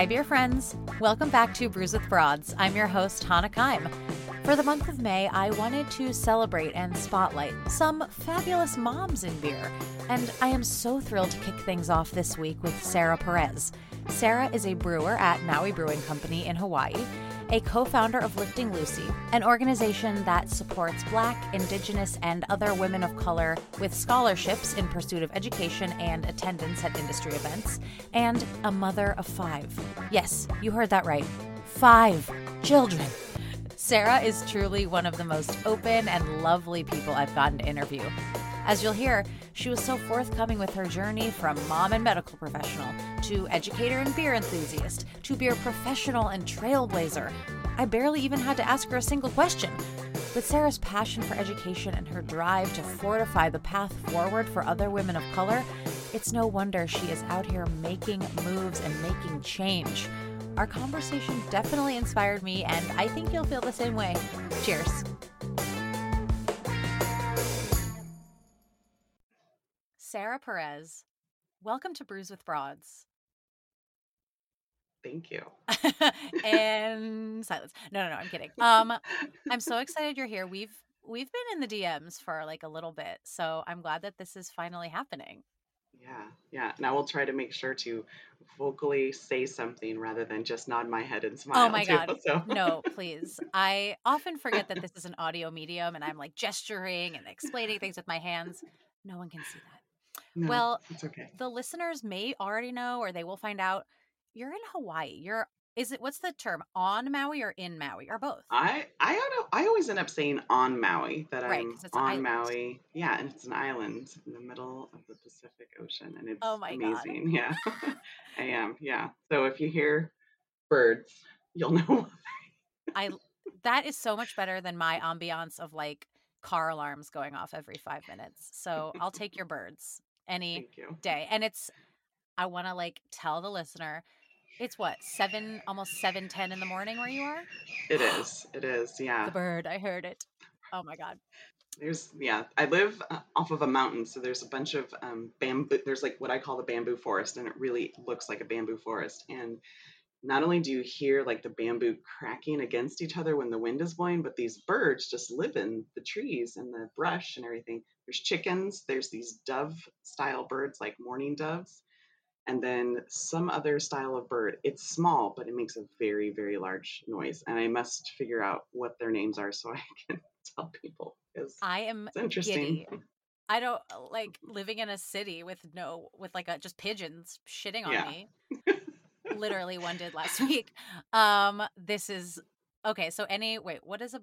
Hi, beer friends. Welcome back to Brews with Broads. I'm your host, Hannah Keim. For the month of May, I wanted to celebrate and spotlight some fabulous moms in beer. And I am so thrilled to kick things off this week with Sarah Perez. Sarah is a brewer at Maui Brewing Company in Hawaii, a co founder of Lifting Lucy, an organization that supports Black, Indigenous, and other women of color with scholarships in pursuit of education and attendance at industry events, and a mother of five. Yes, you heard that right. Five children. Sarah is truly one of the most open and lovely people I've gotten to interview. As you'll hear, she was so forthcoming with her journey from mom and medical professional to educator and beer enthusiast to beer professional and trailblazer. I barely even had to ask her a single question. With Sarah's passion for education and her drive to fortify the path forward for other women of color, it's no wonder she is out here making moves and making change. Our conversation definitely inspired me, and I think you'll feel the same way. Cheers. Sarah Perez, welcome to Brews with Broads. Thank you. and silence. No, no, no, I'm kidding. Um, I'm so excited you're here. We've we've been in the DMs for like a little bit, so I'm glad that this is finally happening. Yeah, yeah. And I will try to make sure to vocally say something rather than just nod my head and smile. Oh my too, god. So. No, please. I often forget that this is an audio medium and I'm like gesturing and explaining things with my hands. No one can see that. No, well, it's okay. The listeners may already know or they will find out you're in Hawaii. You're is it what's the term on Maui or in Maui or both? I I don't know. I always end up saying on Maui that Right, I'm on. Maui. Yeah, and it's an island in the middle of the Pacific Ocean, and oh it's Oh my God. amazing. Yeah, I am. Yeah. So if you hear birds, you'll know. I that is so much better than my ambiance of like car alarms going off every 5 minutes. So I'll take your birds any day. And it's I want to like tell the listener it's what 7 almost 7:10 in the morning where you are? It is. It is. Yeah. The bird, I heard it. Oh my god. There's yeah, I live uh, off of a mountain, so there's a bunch of um, bamboo. There's like what I call the bamboo forest, and it really looks like a bamboo forest. And not only do you hear like the bamboo cracking against each other when the wind is blowing, but these birds just live in the trees and the brush and everything. There's chickens. There's these dove-style birds like mourning doves, and then some other style of bird. It's small, but it makes a very very large noise. And I must figure out what their names are so I can tell people because I am it's interesting. giddy. I don't uh, like living in a city with no with like a just pigeons shitting on Yeah. me. Literally one did last week. Um this is okay, so any wait, what is a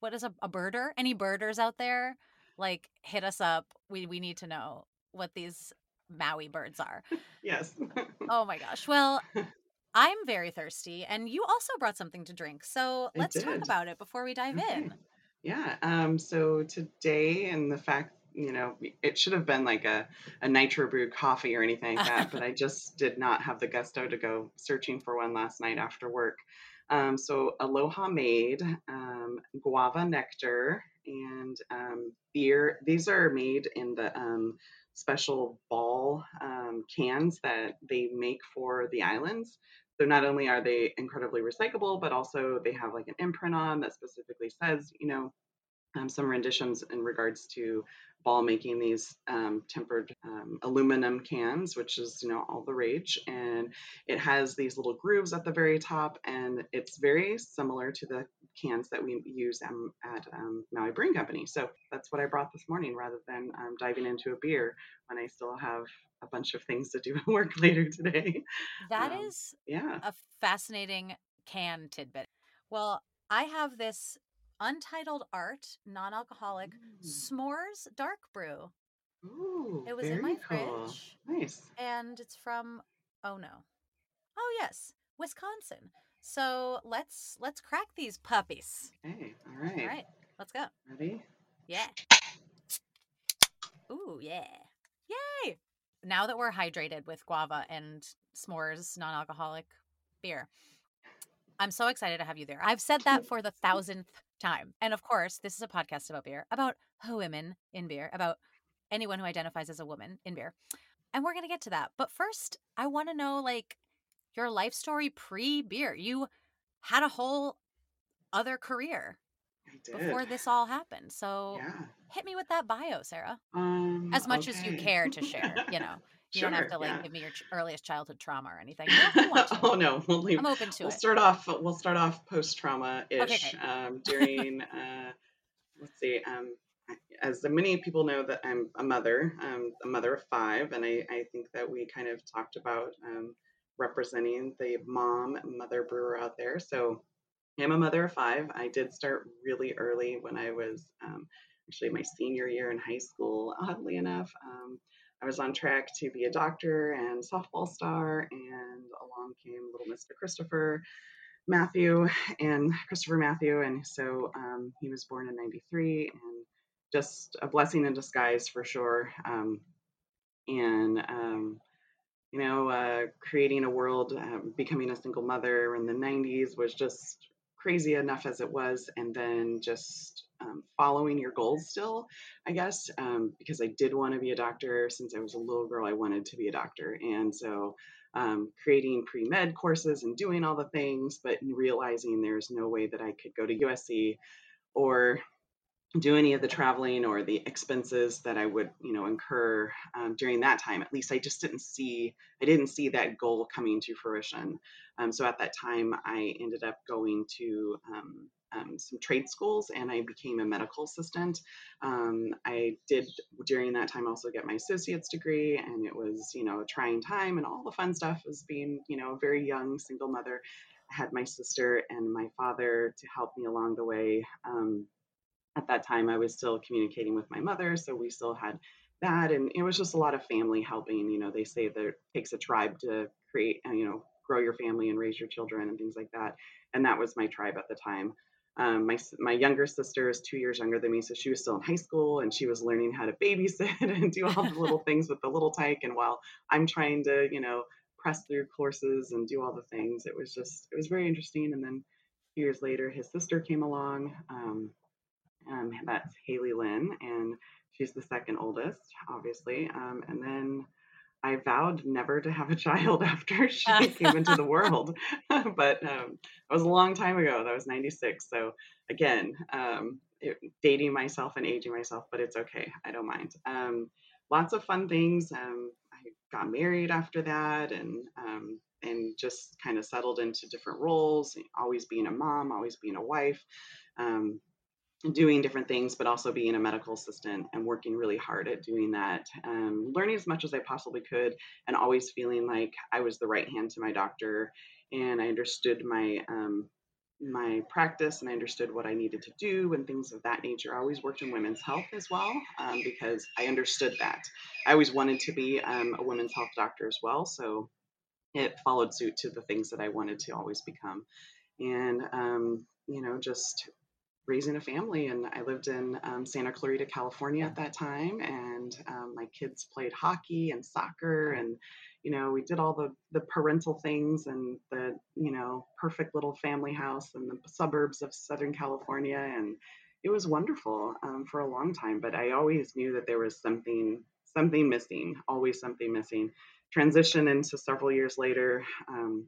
what is a, a birder? Any birders out there? Like hit us up. We we need to know what these Maui birds are. Yes. Oh my gosh. Well, I'm very thirsty and you also brought something to drink. So let's talk about it before we dive Okay. in. Yeah. Um, so today, and the fact, you know, it should have been like a, a nitro brewed coffee or anything like that, but I just did not have the gusto to go searching for one last night after work. Um, so Aloha Maid um, guava nectar and um, beer. These are made in the um, special ball um, cans that they make for the islands. So not only are they incredibly recyclable, but also they have like an imprint on that specifically says, you know, um, some renditions in regards to ball making these um, tempered um, aluminum cans, which is you know all the rage, and it has these little grooves at the very top, and it's very similar to the cans that we use um, at um, Maui Brewing Company. So that's what I brought this morning, rather than um, diving into a beer when I still have a bunch of things to do at work later today. That Um, is Yeah. a fascinating can tidbit. Well, I have this untitled art, non-alcoholic Mm. s'mores dark brew. Ooh, It was in my cool. fridge. Nice. and it's from oh no. Oh yes, Wisconsin. So let's let's crack these puppies. Okay. All right. All right, let's go. Ready? Yeah. Ooh, yeah. Yay! Now that we're hydrated with guava and s'mores non-alcoholic beer, I'm so excited to have you there. I've said that for the thousandth time. And of course, this is a podcast about beer, about women in beer, about anyone who identifies as a woman in beer. And we're going to get to that. But first, I want to know like your life story pre beer. You had a whole other career before this all happened. So Yeah. hit me with that bio, Sarah. Um, As much as you care to share, you know. You don't have to like yeah. give me your ch- earliest childhood trauma or anything. You don't want to. oh no, we'll leave. I'm open to We'll it. start off. We'll start off post trauma ish. Okay, great. um, during, uh, let's see. Um, as many people know that I'm a mother, um, a mother of five, and I, I think that we kind of talked about um, representing the mom mother brewer out there. So I'm a mother of five. I did start really early when I was um, actually my senior year in high school. Oddly enough, um, I was on track to be a doctor and softball star, and along came little Mr. Christopher Matthew and Christopher Matthew, and so um, he was born in '93, and just a blessing in disguise for sure. Um, and um, you know, uh, creating a world, um, becoming a single mother in the 90s was just crazy enough as it was. And then just um, following your goals still, I guess, um, because I did want to be a doctor since I was a little girl, I wanted to be a doctor. And so um, creating pre med courses and doing all the things, but realizing there's no way that I could go to USC or do any of the traveling or the expenses that I would, you know, incur um, during that time. At least I just didn't see, I didn't see that goal coming to fruition. Um, so at that time, I ended up going to um, um, some trade schools and I became a medical assistant. Um, I did during that time also get my associate's degree, and it was, you know, a trying time and all the fun stuff as being, you know, a very young single mother. I had my sister and my father to help me along the way. Um, at that time I was still communicating with my mother, so we still had that, and it was just a lot of family helping. You know, they say that it takes a tribe to create, uh, you know, grow your family and raise your children and things like that, and that was my tribe at the time. Um, my my younger sister is two years younger than me, so she was still in high school and she was learning how to babysit and do all the little things with the little tyke. And while I'm trying to, you know, press through courses and do all the things, it was just it was very interesting. And then years later, his sister came along. Um, um, that's Haley Lynn, and she's the second oldest, obviously. Um, and then I vowed never to have a child after she came into the world, but um, that was a long time ago. That was '96. So again, um, it, dating myself and aging myself, but it's okay. I don't mind. Um, lots of fun things. Um, I got married after that, and um, and just kind of settled into different roles. Always being a mom, always being a wife. Doing different things, but also being a medical assistant and working really hard at doing that, um, learning as much as I possibly could, and always feeling like I was the right hand to my doctor, and I understood my um, my practice and I understood what I needed to do and things of that nature. I always worked in women's health as well um, because I understood that. I always wanted to be um, a women's health doctor as well, so it followed suit to the things that I wanted to always become, and um, you know just raising a family and i lived in um, santa clarita california at that time and um, my kids played hockey and soccer and you know we did all the the parental things and the you know perfect little family house in the suburbs of southern california and it was wonderful um, for a long time but i always knew that there was something something missing always something missing. Transition into several years later um,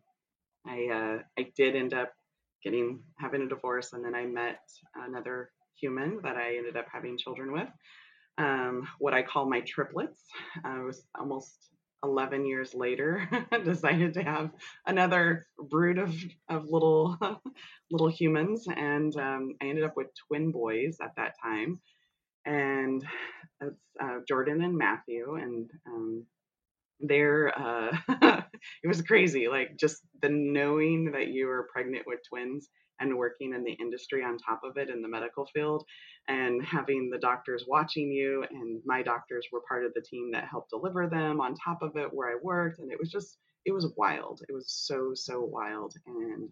i uh, i did end up getting having a divorce and then i met another human that i ended up having children with um, what i call my triplets. I was almost 11 years later decided to have another brood of, of little little humans and um, i ended up with twin boys at that time. And it's uh, jordan and matthew and um, they're uh it was crazy like just the knowing that you were pregnant with twins and working in the industry on top of it in the medical field and having the doctors watching you and my doctors were part of the team that helped deliver them on top of it where i worked and it was just it was wild. It was so so wild and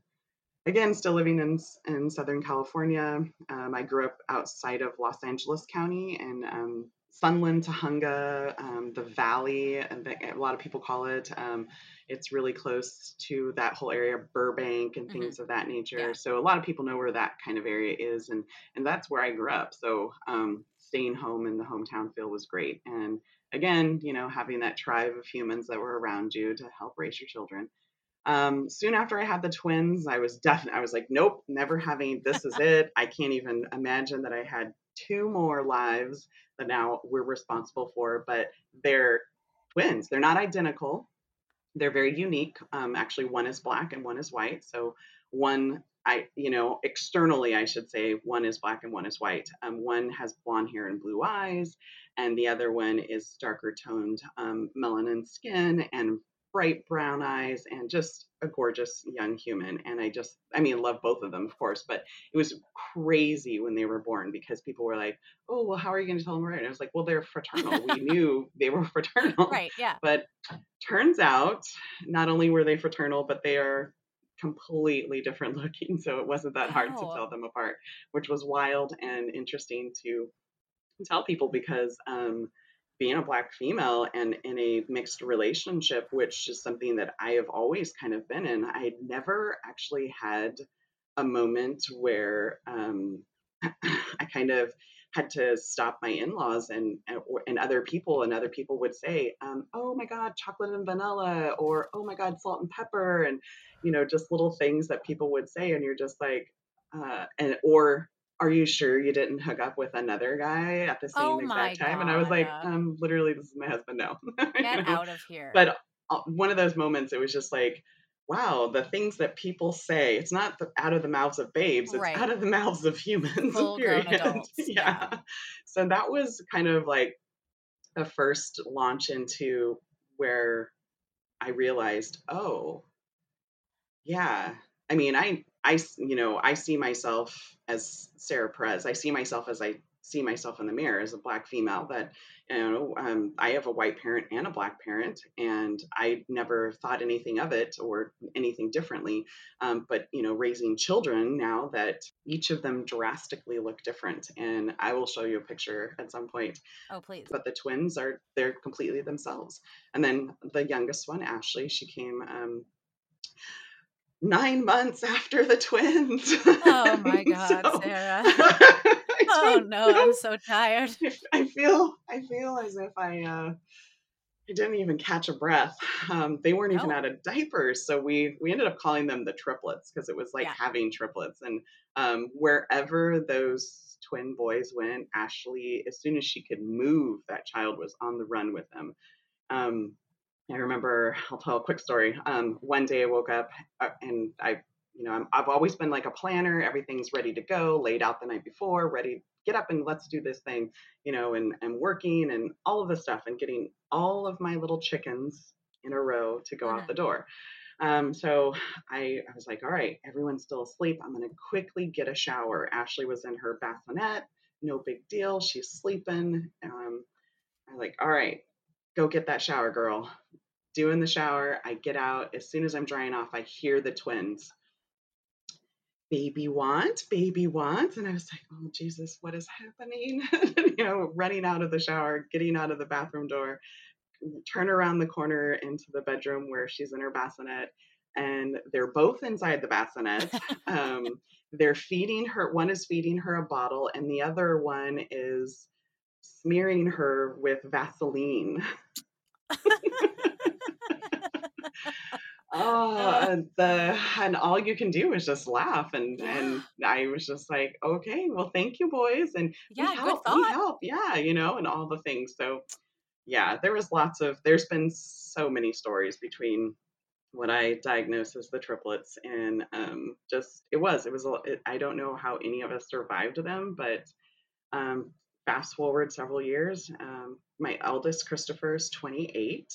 again still living in in southern california um, i grew up outside of los angeles county and um, Sunland, Tujunga, um, the Valley, and a lot of people call it. Um, it's really close to that whole area, Burbank, and things mm-hmm. of that nature. Yeah. So a lot of people know where that kind of area is, and and that's where I grew up. So um, staying home in the hometown feel was great. And again, you know, having that tribe of humans that were around you to help raise your children. Um, soon after I had the twins, I was definitely, I was like, nope, never having, this is it. I can't even imagine that I had two more lives that now we're responsible for, but they're twins. They're not identical. They're very unique. Um, actually, one is black and one is white. So one, I, you know, externally, I should say, one is black and one is white. Um, one has blonde hair and blue eyes, and the other one is darker toned um, melanin skin and bright brown eyes and just a gorgeous young human. And I just, I mean, love both of them, of course, but it was crazy when they were born because people were like, oh, well, how are you going to tell them right? And I was like, well, they're fraternal. we knew they were fraternal. Right. Yeah. But turns out not only were they fraternal, but they are completely different looking. So it wasn't that hard to tell them apart, which was wild and interesting to tell people because, um, being a black female and in a mixed relationship, which is something that I have always kind of been in, I never actually had a moment where um, I kind of had to stop my in-laws and and other people and other people would say um, oh my god chocolate and vanilla or oh my god salt and pepper and you know just little things that people would say and you're just like uh, and or are you sure you didn't hook up with another guy at the same Oh exact time? And I was like, God. um, literally, this is my husband. No. You Get know? out of here. But uh, one of those moments, it was just like, wow, the things that people say, it's not the, out of the mouths of babes, it's Right. out of the mouths of humans, period. adults, yeah. So that was kind of like a first launch into where I realized, oh, yeah. I mean, I, I, you know, I see myself as Sarah Perez. I see myself as I see myself in the mirror as a black female. That, you know, um, I have a white parent and a black parent, and I never thought anything of it or anything differently. Um, but you know, raising children now that each of them drastically look different, and I will show you a picture at some point oh, please. but the twins are they're completely themselves and then the youngest one ashley she came um nine months after the twins Oh my God, So- Sarah. Oh no, I'm so tired. I feel I feel as if I uh I didn't even catch a breath. Um, they weren't even out of diapers, so we we ended up calling them the triplets because it was like Yeah. having triplets. And um, wherever those twin boys went, Ashley, as soon as she could move, that child was on the run with them. Um, I remember, I'll tell a quick story. Um, one day I woke up uh, and I, you know, I'm, I've always been like a planner. Everything's ready to go, laid out the night before, ready, get up and let's do this thing, you know, and, and working and all of the stuff and getting all of my little chickens in a row to go out the door. Um, so I, I was like, all right, everyone's still asleep. I'm going to quickly get a shower. Ashley was in her bassinet. No big deal. She's sleeping. Um, I was like, all right, go get that shower, girl. Doing the shower, I get out. As soon as I'm drying off, I hear the twins. Baby want, baby want. And I was like, oh, Jesus, what is happening? you know, running out of the shower, getting out of the bathroom door, turn around the corner into the bedroom where she's in her bassinet. And they're both inside the bassinet. Um, they're feeding her, one is feeding her a bottle, and the other one is smearing her with Vaseline. Oh, and the and all you can do is just laugh, and and I was just like, okay, well, thank you, boys, and Yeah, we help, we help, yeah, you know, and all the things. So, yeah, there was lots of. There's been so many stories between what I diagnosed as the triplets, and um, just it was it was. It, I don't know how any of us survived them, but um, fast forward several years, um, my eldest Christopher is 28.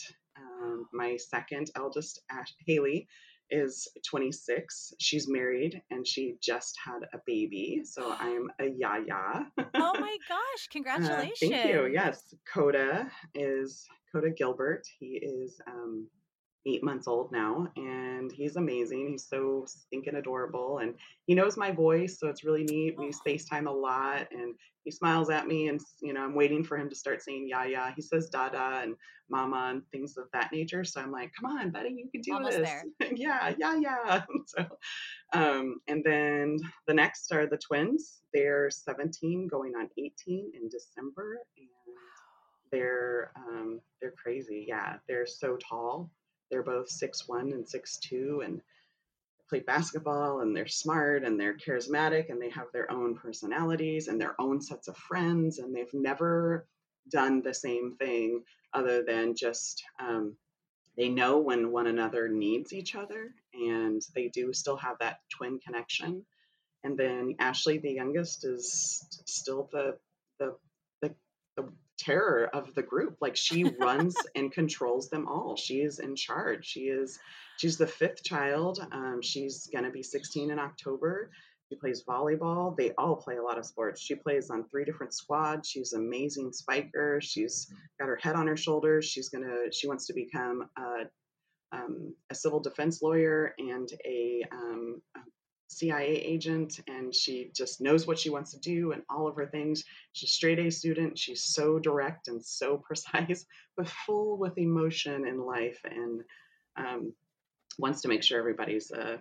Um, my second eldest, Ash- Haley, is 26. She's married and she just had a baby. So I'm a yaya. oh my gosh, Uh, congratulations. thank you. Yes. Coda is Coda Gilbert. He is um, eight months old now and he's amazing. He's so stinking adorable and he knows my voice. So it's really neat. We Oh. FaceTime a lot and he smiles at me and, you know, I'm waiting for him to start saying yaya. He says dada and mama and things of that nature. So I'm like, come on, buddy, you can do Almost this. yeah, yeah, yeah. so, um, and then the next are the twins. They're 17 going on 18 in December. And they're um, they're crazy. Yeah, they're so tall. They're both six one and six two, and play basketball and they're smart and they're charismatic and they have their own personalities and their own sets of friends and they've never done the same thing other than just um, they know when one another needs each other and they do still have that twin connection. And then ashley the youngest is still the the the, the terror of the group like she runs and controls them all she is in charge she is she's the fifth child um, she's going to be 16 in october she plays volleyball. They all play a lot of sports. She plays on three different squads. She's an amazing spiker. She's got her head on her shoulders. She's gonna. She wants to become a, um, a civil defense lawyer and a, um, a CIA agent, and she just knows what she wants to do and all of her things. She's a straight A student. She's so direct and so precise, but full with emotion and life, and um, wants to make sure everybody's uh,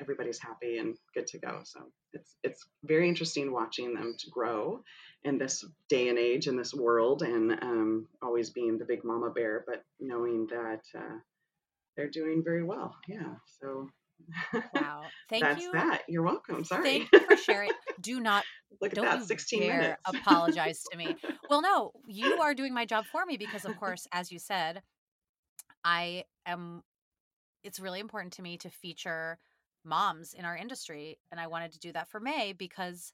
everybody's happy and good to go. So it's it's very interesting watching them to grow in this day and age in this world, and um, always being the big mama bear, but knowing that uh, they're doing very well. Yeah. So. Wow. Thank That's you. that. You're welcome. Sorry. Thank you for sharing. Do not Look at don't that. you 16 dare minutes. apologize to me. Well, no, you are doing my job for me because, of course, as you said, I am. It's really important to me to feature moms in our industry, and I wanted to do that for May because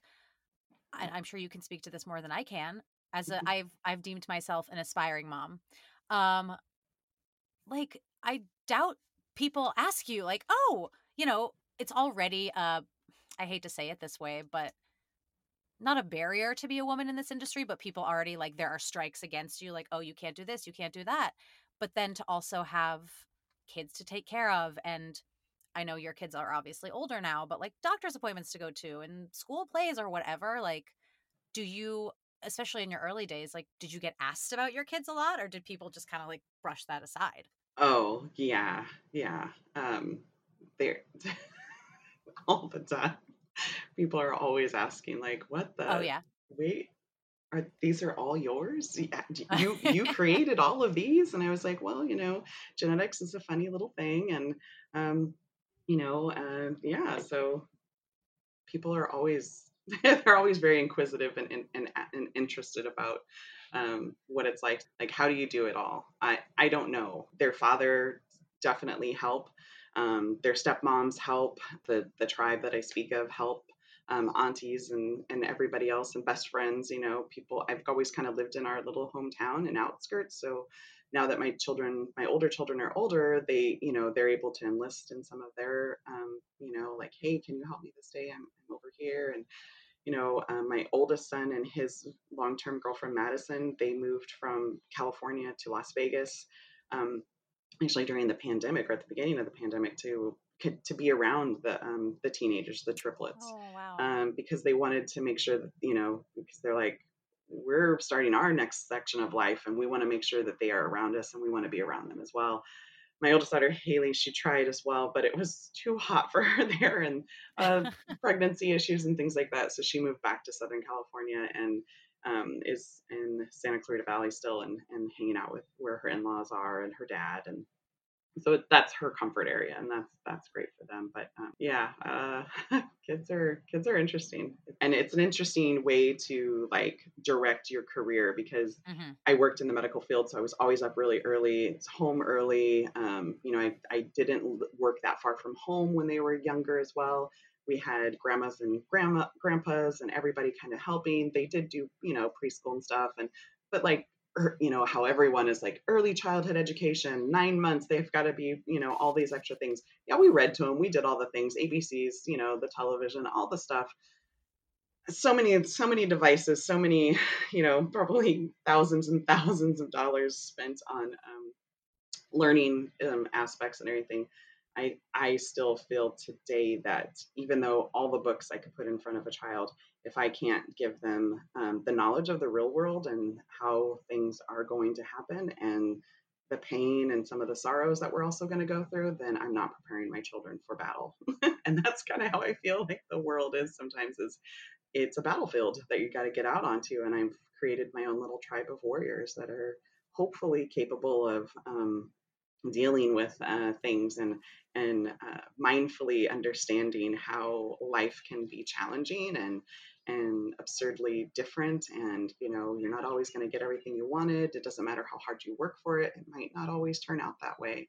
I, I'm sure you can speak to this more than I can. As a, Mhm. I've I've deemed myself an aspiring mom. Um, like I doubt people ask you like, oh, you know, it's already uh, I hate to say it this way, but not a barrier to be a woman in this industry, but people already like there are strikes against you, like, oh, you can't do this, you can't do that. But then to also have kids to take care of. And I know your kids are obviously older now, but like doctor's appointments to go to and school plays or whatever. Like, do you, especially in your early days, like, did you get asked about your kids a lot or did people just kind of like brush that aside? Oh, yeah. Yeah. Um, they're all the time. People are always asking, like, what the? Oh, yeah. wait are these are all yours you you created all of these and i was like well you know genetics is a funny little thing and um you know uh, yeah so people are always they're always very inquisitive and and, and, and interested about um, what it's like like how do you do it all i i don't know their father definitely help um, their stepmoms help the the tribe that i speak of help um, aunties and, and everybody else and best friends, you know, people I've always kind of lived in our little hometown and outskirts. So now that my children, my older children are older, they, you know, they're able to enlist in some of their, um, you know, like, hey, can you help me this day? I'm, I'm over here. And, you know, um, my oldest son and his long term girlfriend, Madison, they moved from California to Las Vegas. Um, actually during the pandemic or at the beginning of the pandemic to to be around the um, the teenagers, the triplets, Oh, wow. um, because they wanted to make sure that you know because they're like we're starting our next section of life and we want to make sure that they are around us and we want to be around them as well. My oldest daughter Haley, she tried as well, but it was too hot for her there and uh, pregnancy issues and things like that. So she moved back to Southern California and um, is in Santa Clarita Valley still and, and hanging out with where her in-laws are and her dad. And so that's her comfort area and that's that's great for them. But um, yeah uh, kids are kids are interesting. And it's an interesting way to like direct your career because Mhm. i worked in the medical field so i was always up really early. It's home early. Um, you know I, I didn't work that far from home when they were younger as well we had grandmas and grandma grandpas and everybody kind of helping. They did do you know preschool and stuff and but like er, you know how everyone is like early childhood education nine months they've got to be you know all these extra things. Yeah we read to them we did all the things abcs you know the television all the stuff. So many so many devices so many you know probably thousands and thousands of dollars spent on um, learning um, aspects and everything I, I still feel today that even though all the books I could put in front of a child, if I can't give them um, the knowledge of the real world and how things are going to happen and the pain and some of the sorrows that we're also going to go through, then I'm not preparing my children for battle. and that's kind of how I feel like the world is sometimes is it's a battlefield that you got to get out onto. And I've created my own little tribe of warriors that are hopefully capable of um, dealing with uh, things and and uh, mindfully understanding how life can be challenging and and absurdly different and you know you're not always going to get everything you wanted. It doesn't matter how hard you work for it it might not always turn out that way.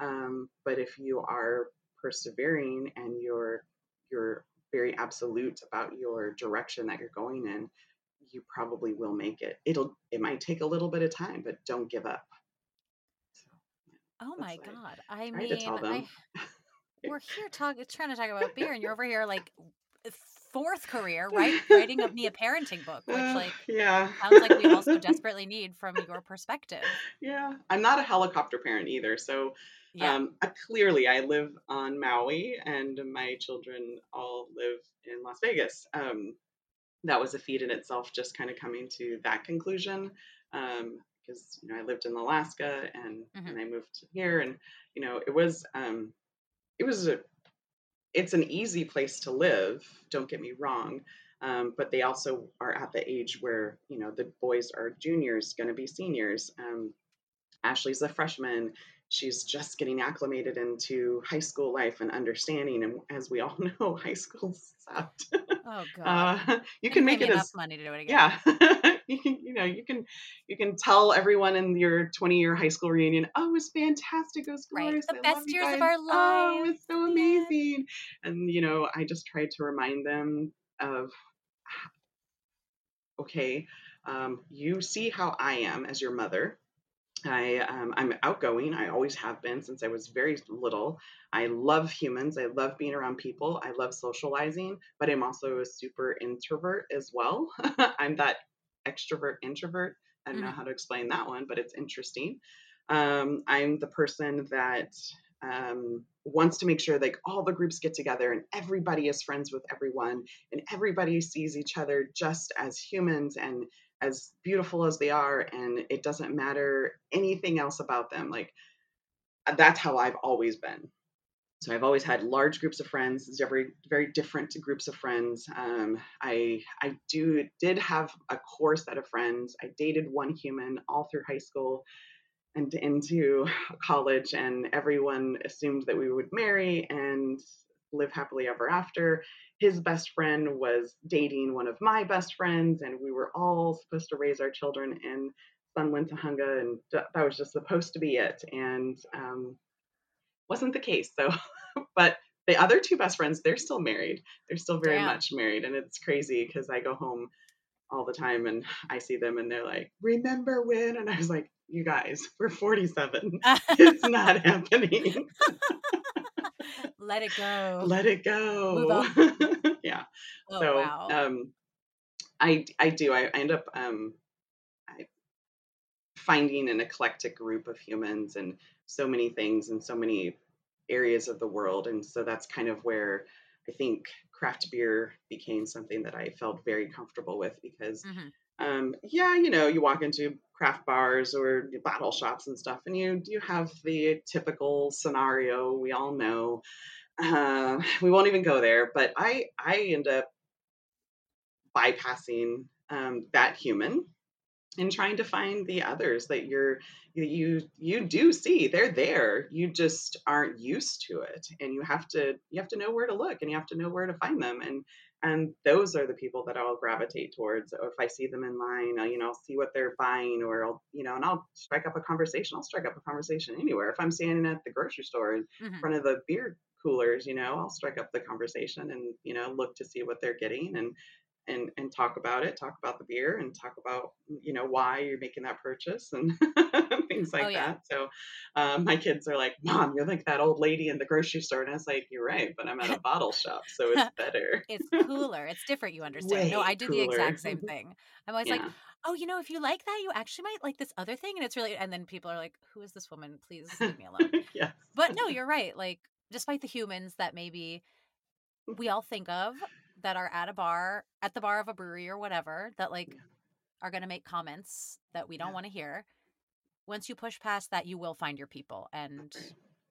Um, but if you are persevering and you're you're very absolute about your direction that you're going in you probably will make it. It'll it might take a little bit of time but don't give up oh my god i mean I, we're here talking trying to talk about beer and you're over here like fourth career, right? Writing of me a parenting book, which like yeah sounds like we also desperately need from your perspective. Yeah, I'm not a helicopter parent either, so yeah. um, uh, clearly I live on Maui, and my children all live in Las Vegas. Um, that was a feat in itself, just kind of coming to that conclusion. Um, because you know I lived in Alaska and mm-hmm. and I moved here, and you know it was um, it was a it's an easy place to live. Don't get me wrong. Um, but they also are at the age where you know the boys are juniors, going to be seniors. Um, Ashley's a freshman. She's just getting acclimated into high school life and understanding. And as we all know, high school sucked. Oh god! Uh, you can make it enough as money to do it again. Yeah, you can. You know, you can. You can tell everyone in your 20 year high school reunion, "Oh, it was fantastic. It was glorious. Right. The I best years guys. of our lives. Oh, it's so amazing." And you know, I just tried to remind them of, okay, um, you see how I am as your mother I um, I'm outgoing. I always have been since I was very little. I love humans. I love being around people. I love socializing, but I'm also a super introvert as well. I'm that extrovert introvert. I don't mm-hmm. know how to explain that one, but it's interesting. Um, I'm the person that um, wants to make sure like all the groups get together and everybody is friends with everyone and everybody sees each other just as humans and as beautiful as they are and it doesn't matter anything else about them like that's how i've always been so i've always had large groups of friends very very different groups of friends. Um, i i do did have a core set of friends. I dated one human all through high school and into college and everyone assumed that we would marry and live happily ever after. His best friend was dating one of my best friends, and we were all supposed to raise our children in Sunland Tujunga, and that was just supposed to be it. And um, wasn't the case. So, but the other two best friends, they're still married. They're still very Damn. much married, and it's crazy because I go home all the time and I see them, and they're like, "Remember when?" And I was like, "You guys, we're 47. it's not happening." Let it go. Let it go. yeah. Oh, so wow. um I I do. I, I end up um I, finding an eclectic group of humans and so many things in so many areas of the world. And so that's kind of where I think craft beer became something that I felt very comfortable with because mm-hmm um, yeah, you know, you walk into craft bars or bottle shops and stuff, and you you have the typical scenario we all know. Uh, we won't even go there, but I I end up bypassing um, that human and trying to find the others that you're you you do see they're there you just aren't used to it and you have to you have to know where to look and you have to know where to find them and and those are the people that I'll gravitate towards. Or if I see them in line, I'll, you know, I'll see what they're buying, or I'll, you know, and I'll strike up a conversation. I'll strike up a conversation anywhere. If I'm standing at the grocery store in mm-hmm. front of the beer coolers, you know, I'll strike up the conversation and you know look to see what they're getting and and and talk about it talk about the beer and talk about you know why you're making that purchase and things like oh, yeah. that so um, my kids are like mom you're like that old lady in the grocery store and i was like you're right but i'm at a bottle shop so it's better it's cooler it's different you understand Way no i do cooler. the exact same thing i'm always yeah. like oh you know if you like that you actually might like this other thing and it's really and then people are like who is this woman please leave me alone yes. but no you're right like despite the humans that maybe we all think of that are at a bar, at the bar of a brewery or whatever, that like are going to make comments that we don't yeah. want to hear. Once you push past that, you will find your people. And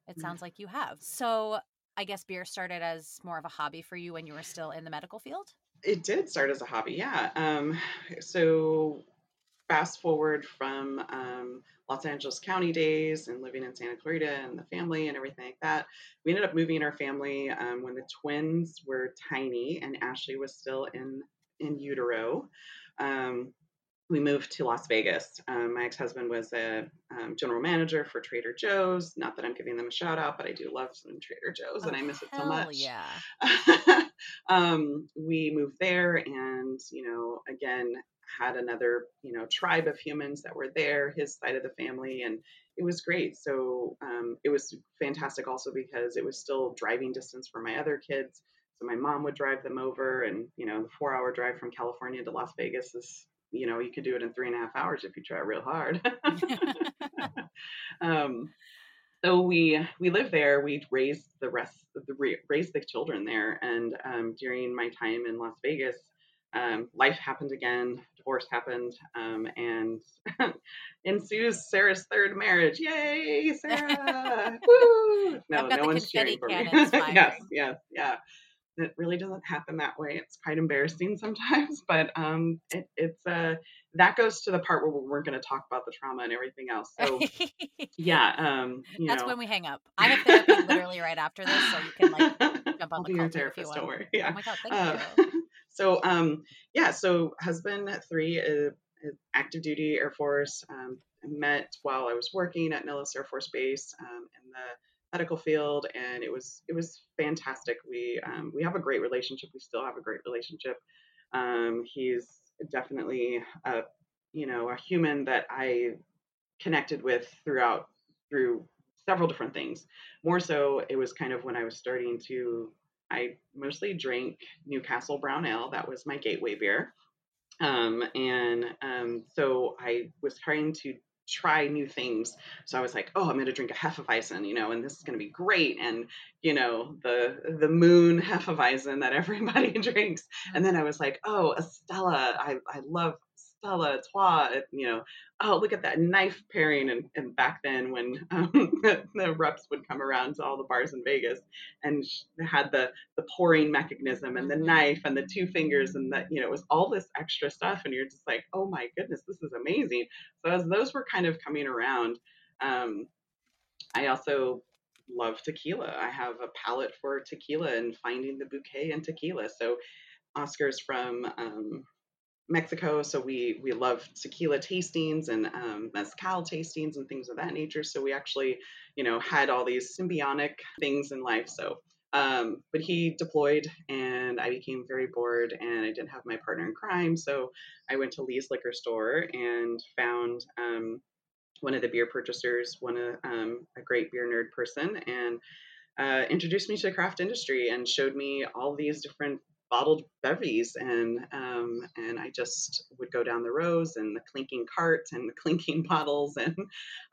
it sounds like you have. So I guess beer started as more of a hobby for you when you were still in the medical field? It did start as a hobby, yeah. Um, so fast forward from um, Los Angeles County days and living in Santa Clarita and the family and everything like that. We ended up moving our family um, when the twins were tiny and Ashley was still in in utero. Um, we moved to Las Vegas. Um, my ex-husband was a um, general manager for Trader Joe's. Not that I'm giving them a shout out, but I do love some Trader Joe's, oh, and I miss it so much. Yeah. um, we moved there, and you know, again, had another you know tribe of humans that were there, his side of the family, and it was great. So um, it was fantastic also because it was still driving distance for my other kids. So my mom would drive them over, and you know, the four-hour drive from California to Las Vegas is you know you could do it in three and a half hours if you try real hard um, so we we lived there we raised the rest the raised the children there and um, during my time in las vegas um, life happened again divorce happened um, and ensues sarah's third marriage yay sarah Woo! no no one's cheering for me yes yes yeah it really doesn't happen that way. It's quite embarrassing sometimes, but um, it, it's uh, that goes to the part where we're going to talk about the trauma and everything else. So, yeah, um, that's know. when we hang up. I have therapy literally right after this, so you can like jump on I'll the call therapist. Don't worry. Yeah. Oh my god, thank uh, you. So, um, yeah, so husband three, uh, active duty Air Force. Um, met while I was working at Nellis Air Force Base um, in the medical field, and it was it was fantastic. We um, we have a great relationship. We still have a great relationship. Um, he's definitely a you know a human that I connected with throughout through several different things. More so, it was kind of when I was starting to. I mostly drank Newcastle Brown Ale. That was my gateway beer. Um, and um, so I was trying to try new things. So I was like, oh, I'm going to drink a Hefeweizen, you know, and this is going to be great. And, you know, the the moon Hefeweizen that everybody drinks. And then I was like, oh, Estella, I, I love Stella Artois, you know, oh, look at that knife pairing. And, and back then, when um, the, the, reps would come around to all the bars in Vegas and had the, the pouring mechanism and the mm-hmm. knife and the two fingers, and that, you know, it was all this extra stuff. And you're just like, oh my goodness, this is amazing. So as those were kind of coming around, um, I also love tequila. I have a palate for tequila and finding the bouquet in tequila. So Oscar's from um, Mexico, so we we love tequila tastings and um, mezcal tastings and things of that nature. So we actually, you know, had all these symbiotic things in life. So, um, but he deployed, and I became very bored, and I didn't have my partner in crime. So I went to Lee's liquor store and found um, one of the beer purchasers, one of um, a great beer nerd person, and uh, introduced me to the craft industry and showed me all these different bottled bevies and um, and I just would go down the rows and the clinking carts and the clinking bottles and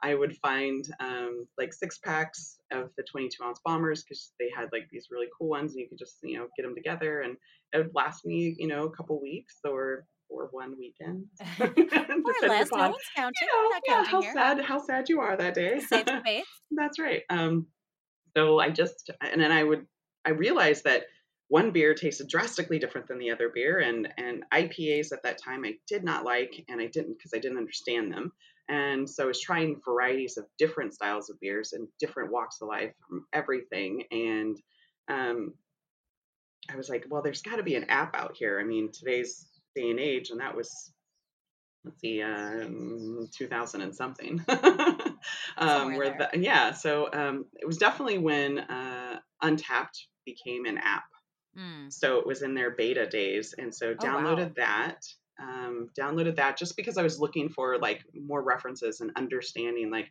I would find um, like six packs of the 22 ounce bombers because they had like these really cool ones and you could just you know get them together and it would last me you know a couple weeks or or one weekend. or less, no one's counting. You know, yeah, how here. sad how sad you are that day. Save the faith. That's right. Um, so I just and then I would I realized that one beer tasted drastically different than the other beer and and IPAs at that time I did not like and I didn't because I didn't understand them. And so I was trying varieties of different styles of beers and different walks of life from everything and um, I was like well there's got to be an app out here. I mean today's day and age and that was let's see um, 2000 and something. Um, where the, yeah so um, it was definitely when uh, Untappd became an app Mm. So it was in their beta days. And so downloaded oh, wow. that. Um, downloaded that just because I was looking for like more references and understanding like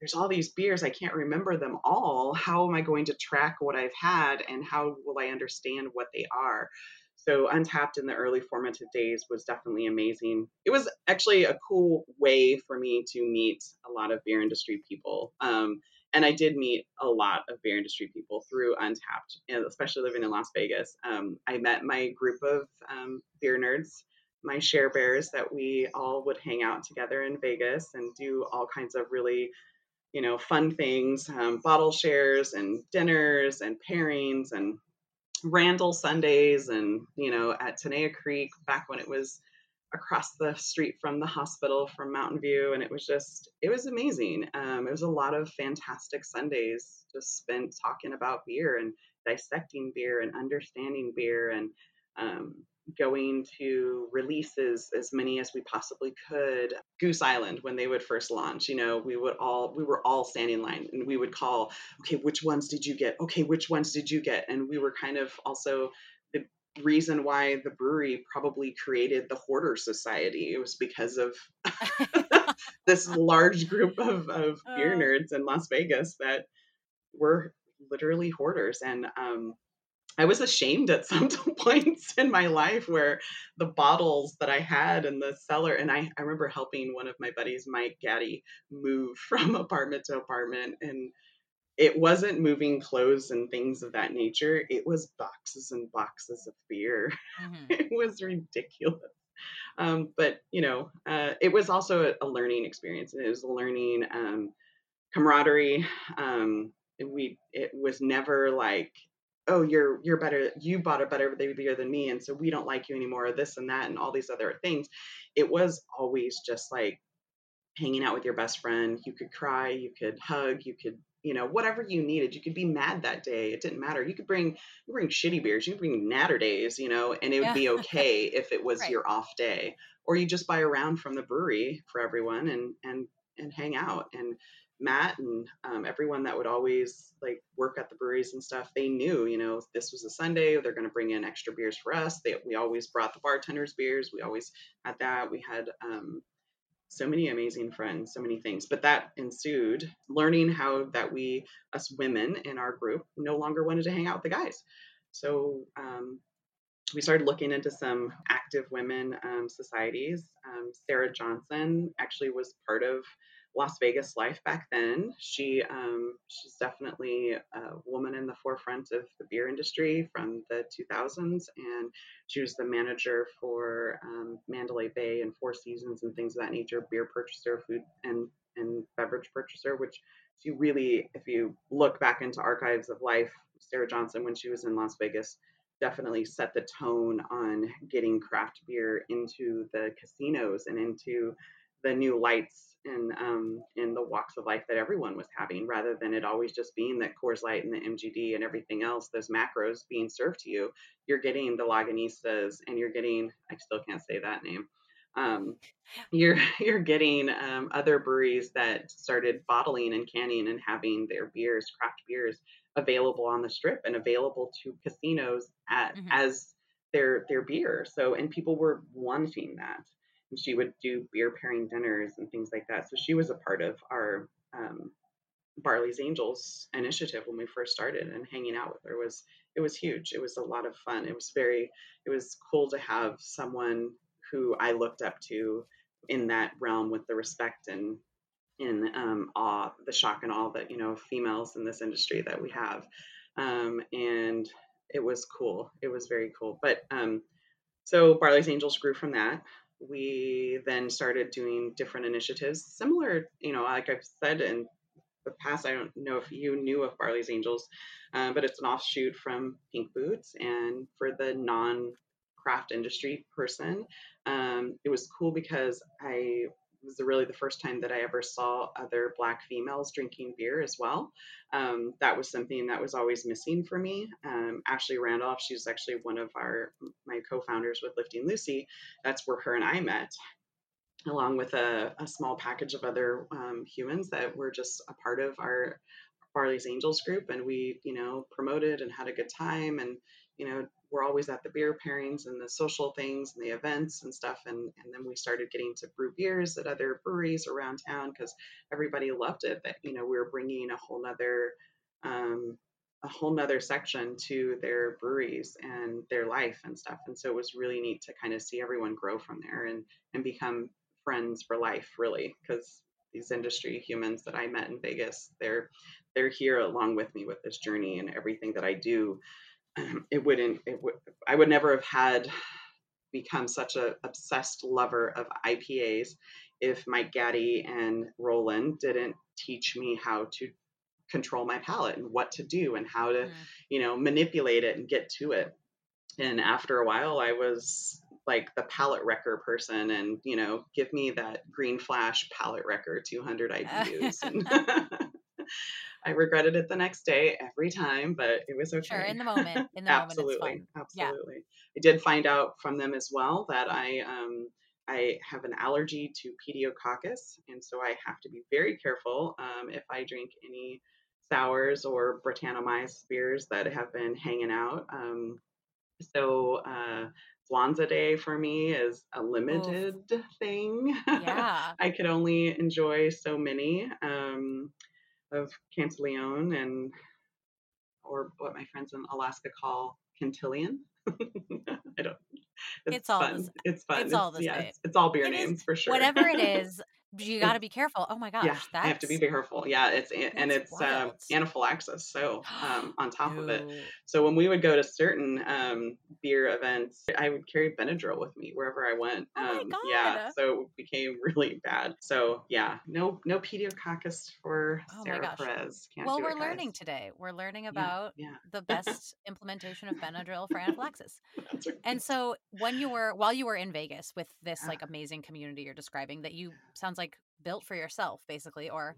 there's all these beers I can't remember them all. How am I going to track what I've had and how will I understand what they are? So Untappd in the early formative days was definitely amazing. It was actually a cool way for me to meet a lot of beer industry people. Um, and I did meet a lot of beer industry people through Untappd, and especially living in Las Vegas. Um, I met my group of um, beer nerds, my share bears, that we all would hang out together in Vegas and do all kinds of really, you know, fun things, um, bottle shares and dinners and pairings and Randall Sundays and you know at Tenaya Creek back when it was across the street from the hospital from Mountain View, and it was just it was amazing. Um, it was a lot of fantastic Sundays just spent talking about beer and dissecting beer and understanding beer and um, going to releases as many as we possibly could. Goose island when they would first launch you know we would all we were all standing in line and we would call okay which ones did you get? Okay which ones did you get? And we were kind of also reason why the brewery probably created the hoarder society it was because of this large group of, of beer oh. nerds in las vegas that were literally hoarders and um, I was ashamed at some points in my life where the bottles that I had in the cellar, and I, I remember helping one of my buddies, Mike Gaddy, move from apartment to apartment. And it wasn't moving clothes and things of that nature, it was boxes and boxes of beer. Mm-hmm. it was ridiculous. Um, but, you know, uh, it was also a, a, learning experience. It was learning um, camaraderie. Um, we it was never like oh you're you're better you bought a better beer than me and so we don't like you anymore or this and that and all these other things it was always just like hanging out with your best friend you could cry you could hug you could you know whatever you needed you could be mad that day it didn't matter you could bring you bring shitty beers you could bring Naturdays you know and it would yeah. be okay if it was right. your off day or you just buy a round from the brewery for everyone and and and hang out and Matt and um, everyone that would always like work at the breweries and stuff, they knew, you know, this was a Sunday, they're going to bring in extra beers for us. They, we always brought the bartenders beers. We always had that. We had um, so many amazing friends, so many things. But that ensued learning how that we, us women in our group, no longer wanted to hang out with the guys. So um, we started looking into some active women um, societies. Um, Sarah Johnson actually was part of Las Vegas life back then. She um, she's definitely a woman in the forefront of the beer industry from the 2000s, and she was the manager for um, Mandalay Bay and Four Seasons and things of that nature, beer purchaser, food and and beverage purchaser. Which she really, if you look back into archives of life, Sarah Johnson when she was in Las Vegas definitely set the tone on getting craft beer into the casinos and into the new lights in um, in the walks of life that everyone was having, rather than it always just being that Coors Light and the MGD and everything else, those macros being served to you. You're getting the Lagunitas, and you're getting I still can't say that name. Um, you're you're getting um, other breweries that started bottling and canning and having their beers, craft beers, available on the strip and available to casinos at mm-hmm. as their their beer. So and people were wanting that and she would do beer pairing dinners and things like that. So she was a part of our um, Barley's Angels initiative when we first started, and hanging out with her was it was huge. It was a lot of fun. It was very it was cool to have someone who I looked up to in that realm with the respect and in um, awe, the shock and awe that you know females in this industry that we have, um, and it was cool. It was very cool. But um, so Barley's Angels grew from that we then started doing different initiatives similar you know like i've said in the past i don't know if you knew of barley's angels um, but it's an offshoot from pink boots. And for the non craft industry person um, it was cool because i was really the first time that I ever saw other Black females drinking beer as well. Um, that was something that was always missing for me. Um, Ashley Randolph, she's actually one of our my co-founders with Lifting Lucy. That's where her and I met, along with a, a small package of other um, humans that were just a part of our Barley's Angels group, and we, you know, promoted and had a good time and you know, we're always at the beer pairings and the social things and the events and stuff. And, and then we started getting to brew beers at other breweries around town because everybody loved it. That, you know, we were bringing a whole nother, um, a whole nother section to their breweries and their life and stuff. And so it was really neat to kind of see everyone grow from there and, and become friends for life, really, because these industry humans that I met in Vegas, they're they're here along with me with this journey and everything that I do it wouldn't it would I would never have had become such a obsessed lover of IPAs if Mike Gaddy and Roland didn't teach me how to control my palate and what to do and how to, mm. you know, manipulate it and get to it. And after a while I was like the palate wrecker person and you know give me that green flash palate wrecker 200 IBUs. and I regretted it the next day every time, but it was okay. Sure, in the moment, in the absolutely, moment, absolutely. Yeah. I did find out from them as well that I um, I have an allergy to pediococcus, and so I have to be very careful um, if I drink any sours or Brettanomyces beers that have been hanging out. Um, so uh, Zwanze Day for me is a limited Oof. thing. Yeah. I could only enjoy so many um, of Cantillon and or what my friends in Alaska call Cantillon. I don't. It's, it's all fun. it's fun. It's, it's all the yeah, same. It's, it's all beer it names is, for sure. Whatever it is, you got to be careful. Oh my gosh, yeah, that's... I have to be careful. Yeah, it's and it's um, anaphylaxis. So um, on top of it, so when we would go to certain um, beer events, I would carry Benadryl with me wherever I went. Oh my um, God. Yeah, so it became really bad. So yeah, no no pediococcus for Oh Sarah. Perez. Can't Well, we're it, learning today. We're learning about yeah, the best implementation of Benadryl for anaphylaxis. right. And so, when you were while you were in Vegas with this Yeah. like amazing community you're describing that you sounds like built for yourself basically or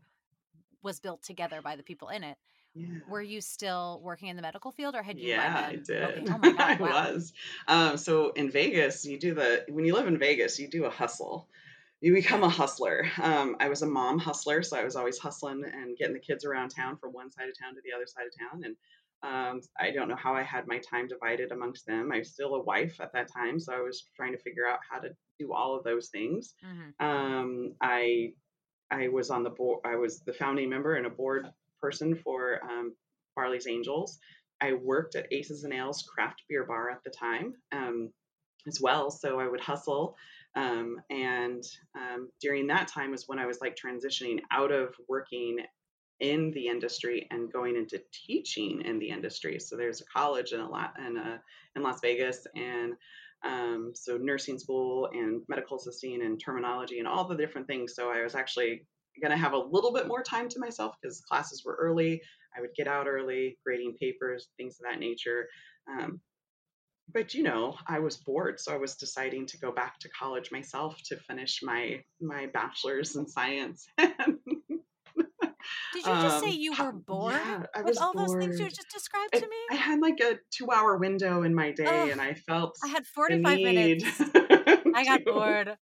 was built together by the people in it. Yeah. Were you still working in the medical field or had you Yeah, I did. Okay. Oh I god. Wow. was. Um, so in Vegas, you do the when you live in Vegas, you do a hustle. You become a hustler. Um, I was a mom hustler, so I was always hustling and getting the kids around town from one side of town to the other side of town. And um, I don't know how I had my time divided amongst them. I was still a wife at that time, so I was trying to figure out how to do all of those things. hmm Um, I I was on the board. I was the founding member and a board person for um, Barley's Angels. I worked at Aces and Ales craft beer bar at the time um, as well. So I would hustle. Um, and um, during that time was when I was like transitioning out of working in the industry and going into teaching in the industry. So there's a college in a lot in, uh, in Las Vegas and um, so nursing school and medical assisting and terminology and all the different things. So I was actually going to have a little bit more time to myself because classes were early. I would get out early, grading papers, things of that nature. Um, but you know, I was bored, so I was deciding to go back to college myself to finish my my bachelor's in science. you just say um, you were bored yeah, I with all those things you just described I, to me? I had like a two hour window in my day, Ugh, and I felt I had 45 need minutes. I got bored.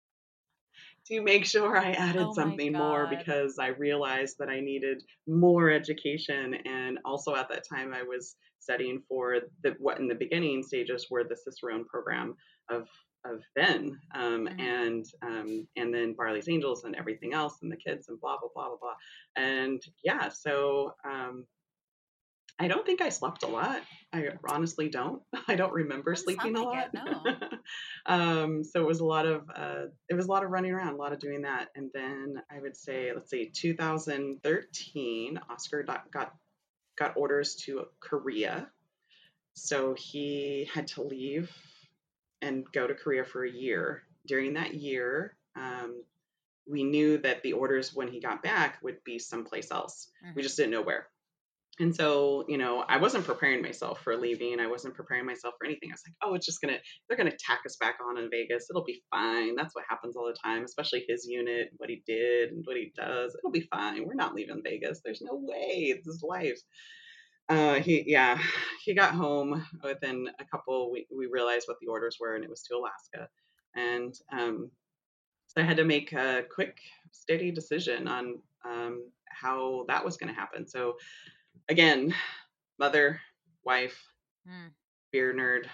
to make sure I added Oh something more because I realized that I needed more education. And also at that time, I was studying for the what in the beginning stages were the Cicerone program of of then, um, Mhm. and um, and then Barley's Angels and everything else and the kids and blah blah blah blah blah. And yeah, so um, I don't think I slept a lot. I honestly don't. I don't remember Doesn't sleeping a lot. it. No. um, so it was a lot of uh, it was a lot of running around, a lot of doing that. And then I would say, let's see, 2013, Oscar got got, got orders to Korea, so he had to leave and go to Korea for a year. During that year, um, we knew that the orders when he got back would be someplace else. We Mhm. just didn't know where. And so, you know, I wasn't preparing myself for leaving. I wasn't preparing myself for anything. I was like, oh, it's just gonna, they're gonna tack us back on in Vegas. It'll be fine. That's what happens all the time, especially his unit, what he did and what he does. It'll be fine. We're not leaving Vegas. There's no way. This is life. Uh, he, yeah, he got home within a couple. We we realized what the orders were, and it was to Alaska. And um, so I had to make a quick, steady decision on um, how that was going to happen. So again, mother, wife, Mm. beer nerd,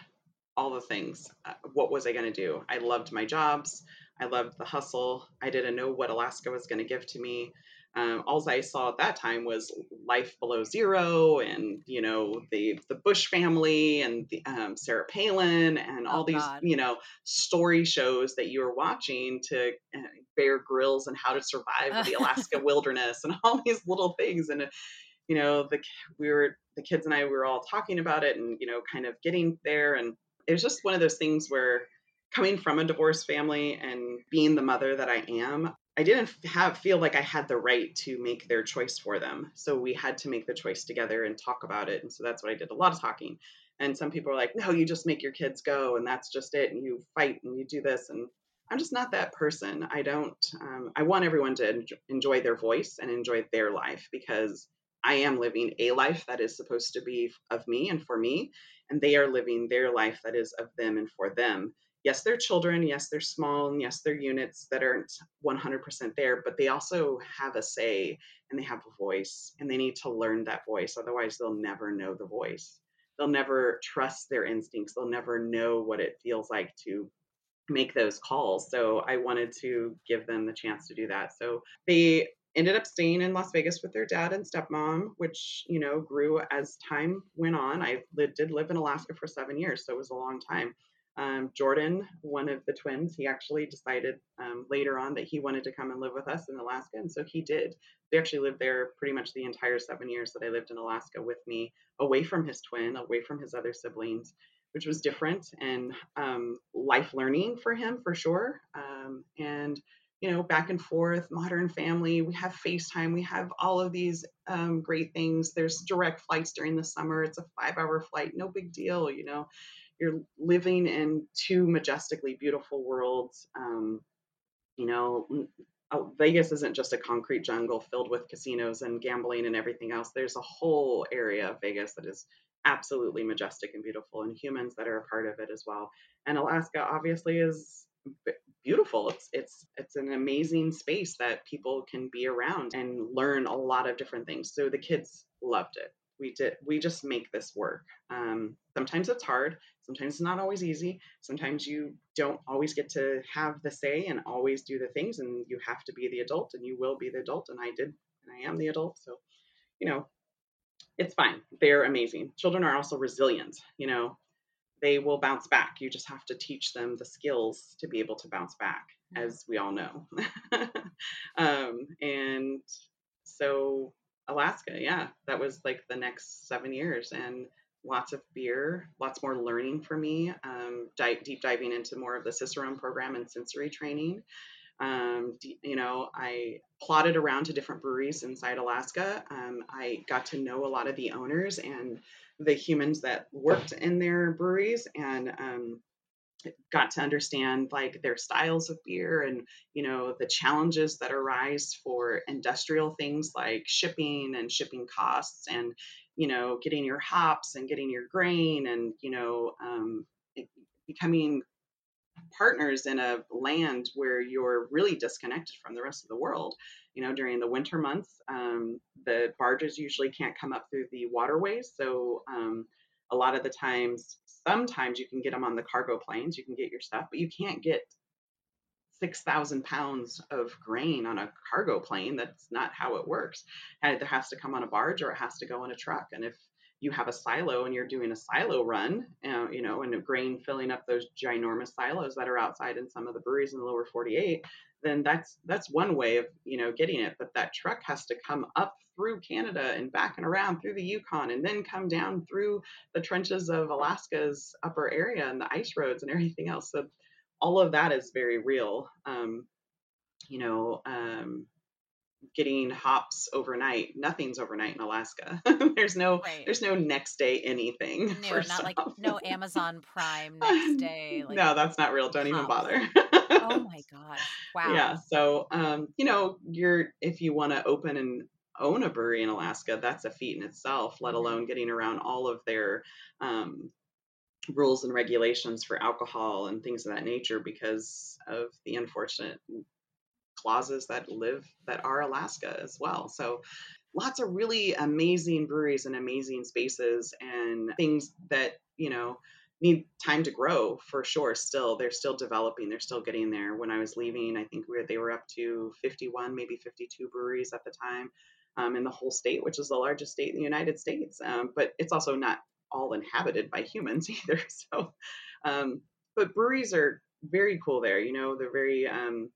all the things. Uh, what was I going to do? I loved my jobs. I loved the hustle. I didn't know what Alaska was going to give to me. Um, all I saw at that time was life below zero, and you know the the Bush family and the, um, Sarah Palin and all Oh these God. you know story shows that you were watching to uh, Bear Grylls and How to Survive the Alaska Wilderness and all these little things and. uh, you know the we were the kids and I we were all talking about it and you know kind of getting there and it was just one of those things where coming from a divorced family and being the mother that I am I didn't have feel like I had the right to make their choice for them so we had to make the choice together and talk about it and so that's what I did a lot of talking And some people are like, no, you just make your kids go and that's just it. And you fight and you do this. And I'm just not that person. I don't, um, I want everyone to enjoy their voice and enjoy their life because I am living a life that is supposed to be of me and for me. And they are living their life that is of them and for them. Yes, they're children. Yes, they're small. And yes, they're units that aren't 100% there, but they also have a say and they have a voice and they need to learn that voice. Otherwise, they'll never know the voice they'll never trust their instincts. They'll never know what it feels like to make those calls. So I wanted to give them the chance to do that. So they ended up staying in Las Vegas with their dad and stepmom, which, you know, grew as time went on. I did live in Alaska for seven years, so it was a long time. Um, Jordan, one of the twins, he actually decided um, later on that he wanted to come and live with us in Alaska, and so he did. We actually lived there pretty much the entire seven years that I lived in Alaska with me, away from his twin, away from his other siblings, which was different and um, life learning for him for sure. Um, and you know, back and forth, modern family. We have FaceTime. We have all of these um, great things. There's direct flights during the summer. It's a five-hour flight, no big deal. You know, you're living in two majestically beautiful worlds. Um, you know, oh, Vegas isn't just a concrete jungle filled with casinos and gambling and everything else. There's a whole area of Vegas that is absolutely majestic and beautiful, and humans that are a part of it as well. And Alaska obviously is beautiful. It's it's it's an amazing space that people can be around and learn a lot of different things. So the kids loved it we did we just make this work. Um, sometimes it's hard sometimes it's not always easy sometimes you don't always get to have the say and always do the things and you have to be the adult and you will be the adult and i did and i am the adult so you know it's fine. They're amazing. Children are also resilient you know? They will bounce back. You just have to teach them the skills to be able to bounce back as we all know. Um, and so Alaska. Yeah, that was like the next seven years, and lots of beer, lots more learning for me. Um, deep diving into more of the Cicerone program and sensory training. Um, you know, I plotted around to different breweries inside Alaska. Um, I got to know a lot of the owners and the humans that worked in their breweries, and um, got to understand like their styles of beer and you know the challenges that arise for industrial things like shipping and shipping costs and you know getting your hops and getting your grain and you know um, becoming partners in a land where you're really disconnected from the rest of the world you know during the winter months um, the barges usually can't come up through the waterways. So um, a lot of the times sometimes you can get them on the cargo planes you can get your stuff but you can't get 6,000 pounds of grain on a cargo plane. That's not how it works. It has to come on a barge or it has to go in a truck. And if you have a silo and you're doing a silo run, uh, you know, and grain filling up those ginormous silos that are outside in some of the breweries in the lower 48, then that's that's one way of you know getting it. But that truck has to come up through Canada and back and around through the Yukon and then come down through the trenches of Alaska's upper area and the ice roads and everything else. So all of that is very real. Um, you know, um, getting hops overnight. Nothing's overnight in Alaska. there's no right. there's no next day anything. No, not some. like no Amazon Prime next day. Like no, that's not real. Don't hops. even bother. oh my god! Wow. Yeah. So um, you know, you're if you want to open and own a brewery in Alaska, that's a feat in itself, let mm-hmm. alone getting around all of their um, rules and regulations for alcohol and things of that nature because of the unfortunate clauses that live that are Alaska as well. So lots of really amazing breweries and amazing spaces and things that, you know, need time to grow for sure still they're still developing they're still getting there when i was leaving i think we were, they were up to 51 maybe 52 breweries at the time um, in the whole state which is the largest state in the united states um, but it's also not all inhabited by humans either so um, but breweries are very cool there you know they're very um,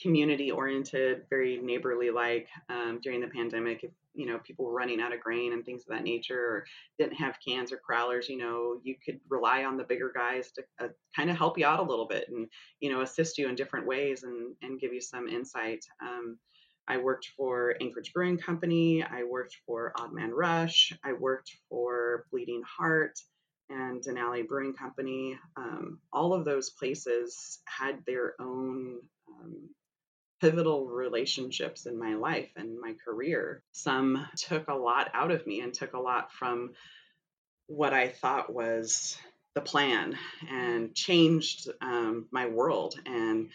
community oriented, very neighborly like um, during the pandemic. If you know people were running out of grain and things of that nature, or didn't have cans or crowlers, you know, you could rely on the bigger guys to uh, kind of help you out a little bit and you know assist you in different ways and and give you some insight. I worked for Anchorage Brewing Company. I worked for Odd Man Rush. I worked for Bleeding Heart. and Denali Brewing Company, um, all of those places had their own um, pivotal relationships in my life and my career. Some took a lot out of me and took a lot from what I thought was the plan and changed um, my world and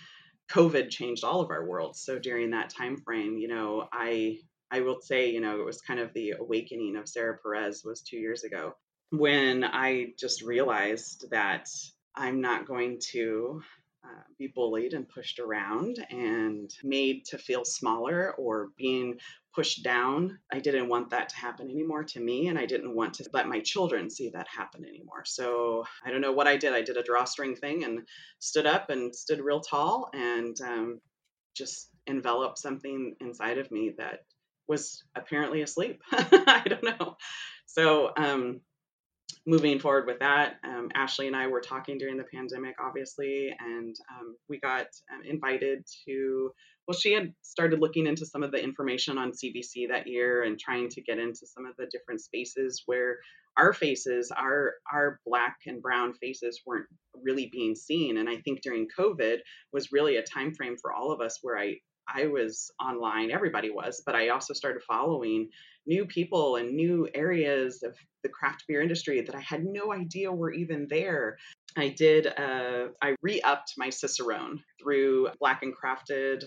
covid changed all of our worlds. So during that time frame you know i i will say you know it was kind of the awakening of sarah perez was two years ago when i just realized that i'm not going to uh, be bullied and pushed around and made to feel smaller or being pushed down. I didn't want that to happen anymore to me, and I didn't want to let my children see that happen anymore. So I don't know what I did. I did a drawstring thing and stood up and stood real tall and um, just enveloped something inside of me that was apparently asleep. I don't know. So um, moving forward with that, um, Ashley and I were talking during the pandemic, obviously, and um, we got um, invited to. Well, she had started looking into some of the information on CBC that year and trying to get into some of the different spaces where our faces, our our black and brown faces, weren't really being seen. And I think during COVID was really a time frame for all of us where I I was online, everybody was, but I also started following new people and new areas of the craft beer industry that I had no idea were even there. I did, uh, I re upped my Cicerone through Black and Crafted.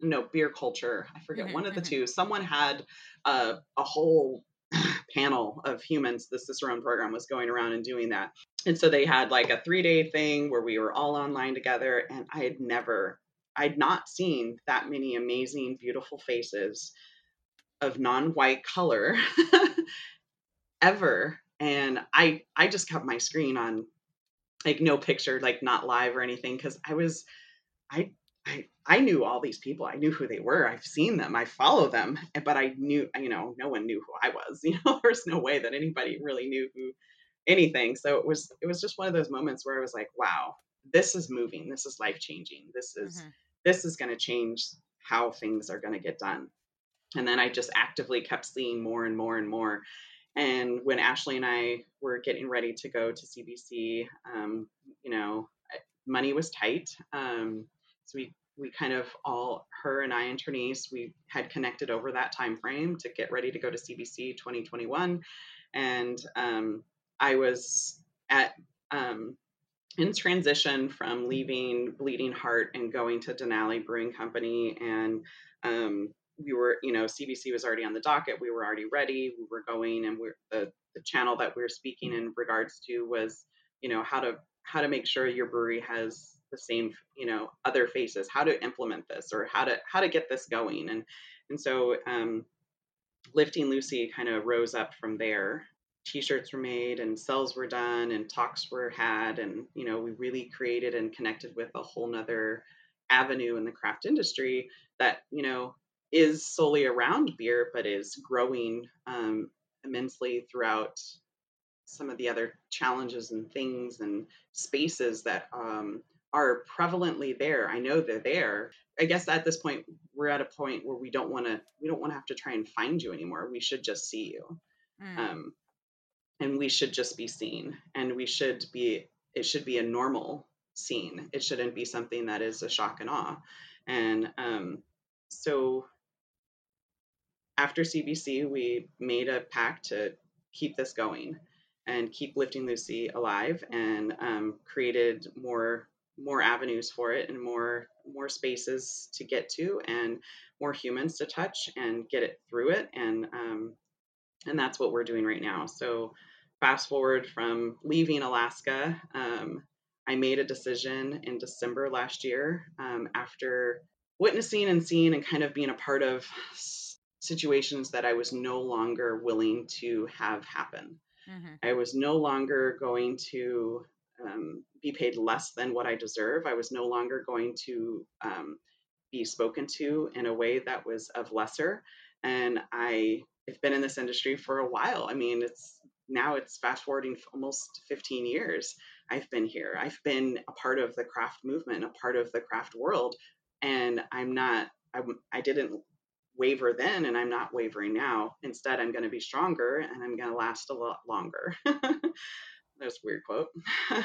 No, beer culture. I forget mm-hmm, one of the mm-hmm. two. Someone had a, a whole panel of humans. The Cicerone program was going around and doing that. And so they had like a three day thing where we were all online together. And I had never, I'd not seen that many amazing, beautiful faces of non-white color ever and i i just kept my screen on like no picture like not live or anything because i was i I, I knew all these people. I knew who they were. I've seen them. I follow them, but I knew, you know, no one knew who I was. You know, there's no way that anybody really knew who anything. So it was, it was just one of those moments where I was like, wow, this is moving. This is life changing. This is, mm-hmm. this is going to change how things are going to get done. And then I just actively kept seeing more and more and more. And when Ashley and I were getting ready to go to CBC, um, you know, money was tight. Um, so we we kind of all her and I and Ternice we had connected over that time frame to get ready to go to CBC 2021, and um, I was at um, in transition from leaving Bleeding Heart and going to Denali Brewing Company and um, we were, you know, CBC was already on the docket. We were already ready. We were going, and we're the the channel that we are speaking in regards to was, you know, how to how to make sure your brewery has the same, you know, other faces. How to implement this, or how to how to get this going, and and so um, lifting Lucy kind of rose up from there. T-shirts were made, and cells were done, and talks were had, and you know, we really created and connected with a whole nother avenue in the craft industry that you know is solely around beer, but is growing um, immensely throughout some of the other challenges and things and spaces that um, are prevalently there. I know they're there. I guess at this point we're at a point where we don't want to we don't want to have to try and find you anymore. We should just see you, mm. um, and we should just be seen, and we should be. It should be a normal scene. It shouldn't be something that is a shock and awe. And um, so after CBC, we made a pact to keep this going and keep lifting Lucy alive, and um, created more more avenues for it and more more spaces to get to and more humans to touch and get it through it and um, and that's what we're doing right now. So fast forward from leaving alaska um, i made a decision in december last year um, after witnessing and seeing and kind of being a part of situations that I was no longer willing to have happen. Mm-hmm. I was no longer going to um, be paid less than what I deserve. I was no longer going to um, be spoken to in a way that was of lesser. And I have been in this industry for a while. I mean, it's now it's fast forwarding almost 15 years. I've been here. I've been a part of the craft movement, a part of the craft world, and I'm not. I, I didn't waver then and I'm not wavering now. Instead, I'm going to be stronger and I'm going to last a lot longer. That's a weird quote.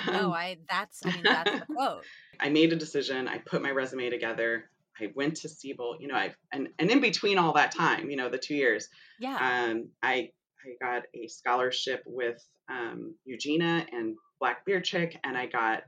no, I that's I mean that's the quote. I made a decision. I put my resume together. I went to Siebel, you know, I and and in between all that time, you know, the two years, yeah, um, I I got a scholarship with um, Eugenia and Black Beard Chick, and I got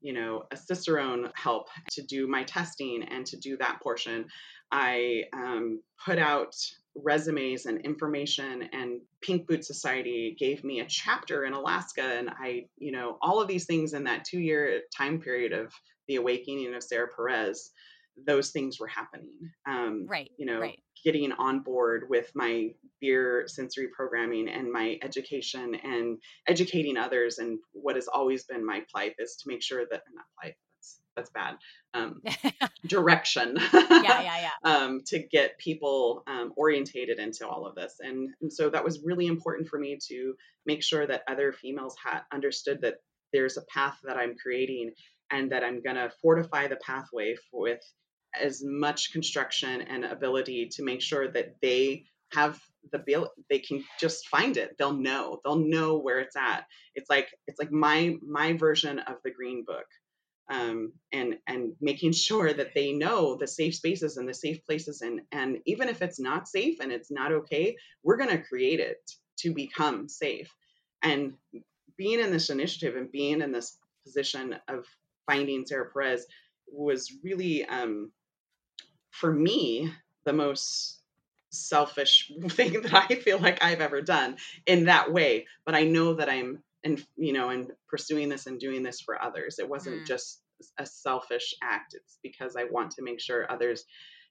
you know a Cicerone help to do my testing and to do that portion. I um, put out resumes and information and pink boot society gave me a chapter in alaska and i you know all of these things in that two year time period of the awakening of sarah perez those things were happening um, right you know right. getting on board with my beer sensory programming and my education and educating others and what has always been my plight is to make sure that not plight that's bad um, direction yeah yeah yeah. um, to get people um, orientated into all of this. And, and so that was really important for me to make sure that other females had understood that there's a path that i'm creating and that i'm going to fortify the pathway with as much construction and ability to make sure that they have the bill they can just find it. They'll know. They'll know where it's at. It's like it's like my my version of the green book um, and and making sure that they know the safe spaces and the safe places and and even if it's not safe and it's not okay we're going to create it to become safe. And being in this initiative and being in this position of finding sarah perez was really um, for me the most selfish thing that i feel like i've ever done in that way. But i know that i'm and you know and pursuing this and doing this for others. It wasn't mm. just a selfish act. It's because i want to make sure others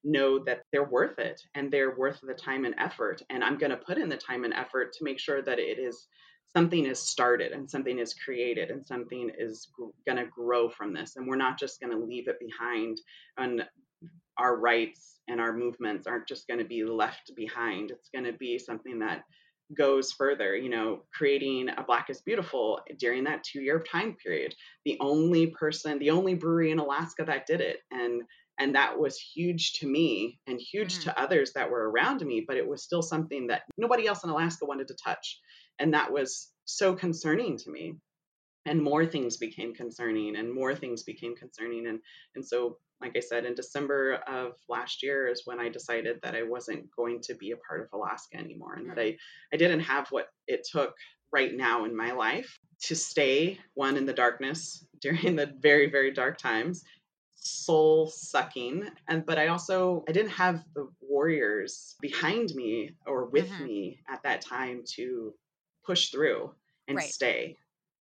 know that they're worth it and they're worth the time and effort. And i'm going to put in the time and effort to make sure that it is something is started and something is created and something is going to grow from this. And we're not just going to leave it behind and our rights and our movements aren't just going to be left behind. It's going to be something that goes further, you know, creating a Black is Beautiful during that two year time period. The only person, the only brewery in Alaska that did it. And and that was huge to me and huge mm. to others that were around me, but it was still something that nobody else in Alaska wanted to touch. And that was so concerning to me. And more things became concerning and more things became concerning. And and so like I said, in December of last year is when I decided that I wasn't going to be a part of Alaska anymore and that mm. I, I didn't have what it took right now in my life to stay one in the darkness during the very, very dark times, soul sucking. And but I also I didn't have the warriors behind me or with mm-hmm. me at that time to push through and right. stay.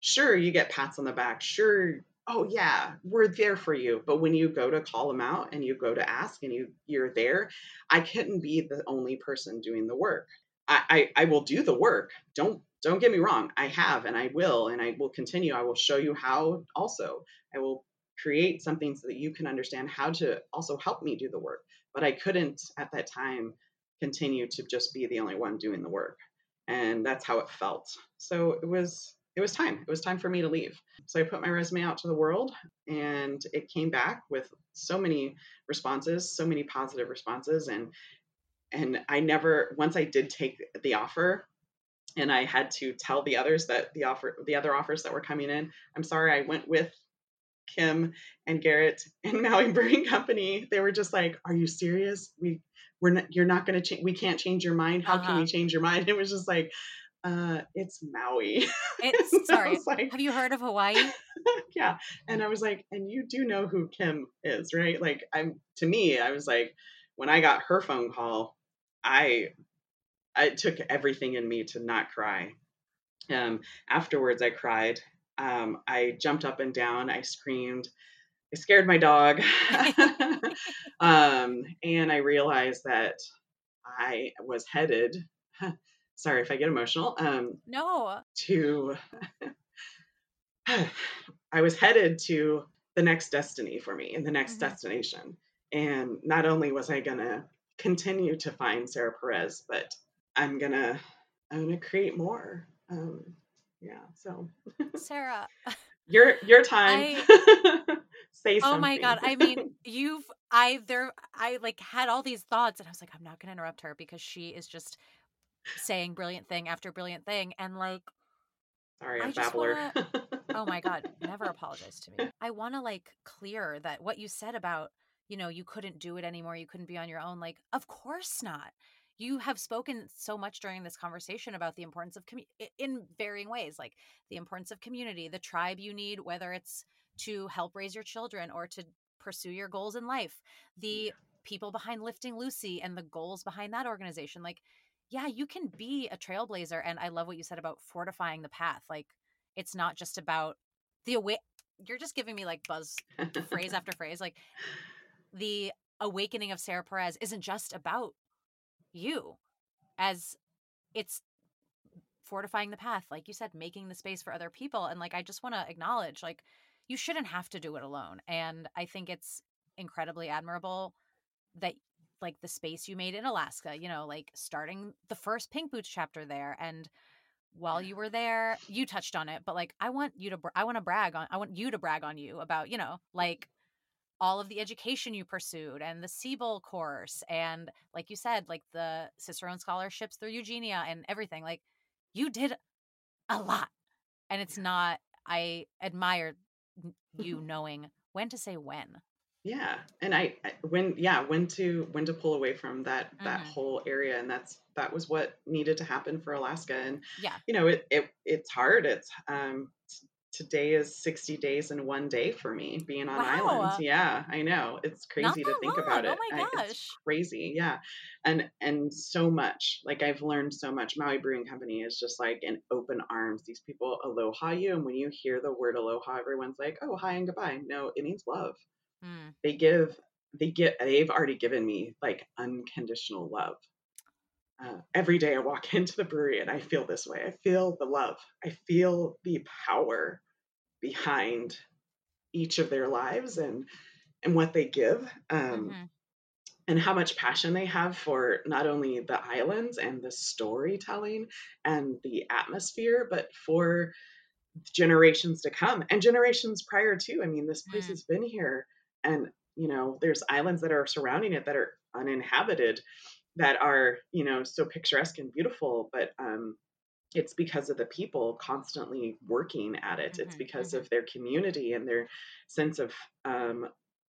Sure, you get pats on the back. Sure, oh yeah we're there for you but when you go to call them out and you go to ask and you you're there i couldn't be the only person doing the work. I, I i will do the work. Don't don't get me wrong i have and i will and i will continue. I will show you how also. I will create something so that you can understand how to also help me do the work but i couldn't at that time continue to just be the only one doing the work and that's how it felt. So it was it was time. It was time for me to leave. So I put my resume out to the world and it came back with so many responses, so many positive responses and and I never once I did take the offer and I had to tell the others that the offer the other offers that were coming in, I'm sorry I went with Kim and Garrett and Maui Brewing Company. They were just like, "Are you serious? We we're not, you're not going to change. We can't change your mind. How uh-huh. can we change your mind?" It was just like, uh, it's Maui. It's sorry. Like, Have you heard of Hawaii? yeah. And I was like, and you do know who Kim is, right? Like I'm to me, I was like, when I got her phone call, I I took everything in me to not cry. Um, afterwards I cried. Um, I jumped up and down, I screamed, I scared my dog. um, and I realized that I was headed sorry if I get emotional. Um, no. To, I was headed to the next destiny for me and the next mm-hmm. destination. And not only was I going to continue to find Sarah Perez, but I'm going to, I'm going to create more. Um, yeah. So Sarah, your, your time. I... say something. oh my god i mean you've i there i like had all these thoughts and i was like i'm not gonna interrupt her because she is just saying brilliant thing after brilliant thing and like Sorry, I'm babbler. oh my god never apologize to me. I want to like clear that what you said about you know you couldn't do it anymore you couldn't be on your own like of course not. You have spoken so much during this conversation about the importance of commu- in varying ways like the importance of community the tribe you need whether it's to help raise your children or to pursue your goals in life the people behind lifting lucy and the goals behind that organization like yeah you can be a trailblazer and i love what you said about fortifying the path like it's not just about the away you're just giving me like buzz phrase after phrase like the awakening of sarah perez isn't just about you as it's fortifying the path like you said making the space for other people and like i just want to acknowledge like you shouldn't have to do it alone and i think it's incredibly admirable that like the space you made in alaska you know like starting the first pink boots chapter there and while you were there you touched on it but like i want you to br- i want to brag on i want you to brag on you about you know like all of the education you pursued and the Siebel course and like you said like the Cicerone scholarships through Eugenia and everything like you did a lot and it's not I admire you knowing when to say when yeah and I, I when yeah when to when to pull away from that that Mhm. whole area and that's that was what needed to happen for alaska and yeah you know it, it it's hard it's um t- today is 60 days and one day for me being on Wow. islands yeah i know it's crazy to think long. about it oh my I- it's gosh crazy yeah and and so much like i've learned so much maui brewing company is just like in open arms these people aloha you and when you hear the word aloha everyone's like oh hi and goodbye no it means love Mm, they give they get they've already given me like unconditional love. Uh, every day i walk into the brewery and i feel this way. I feel the love. I feel the power behind each of their lives and and what they give um, mhm, and how much passion they have for not only the islands and the storytelling and the atmosphere but for generations to come and generations prior to i mean this place Mm. has been here and you know there's islands that are surrounding it that are uninhabited that are you know so picturesque and beautiful but um it's because of the people constantly working at it it's Mhm, because mhm. of their community and their sense of um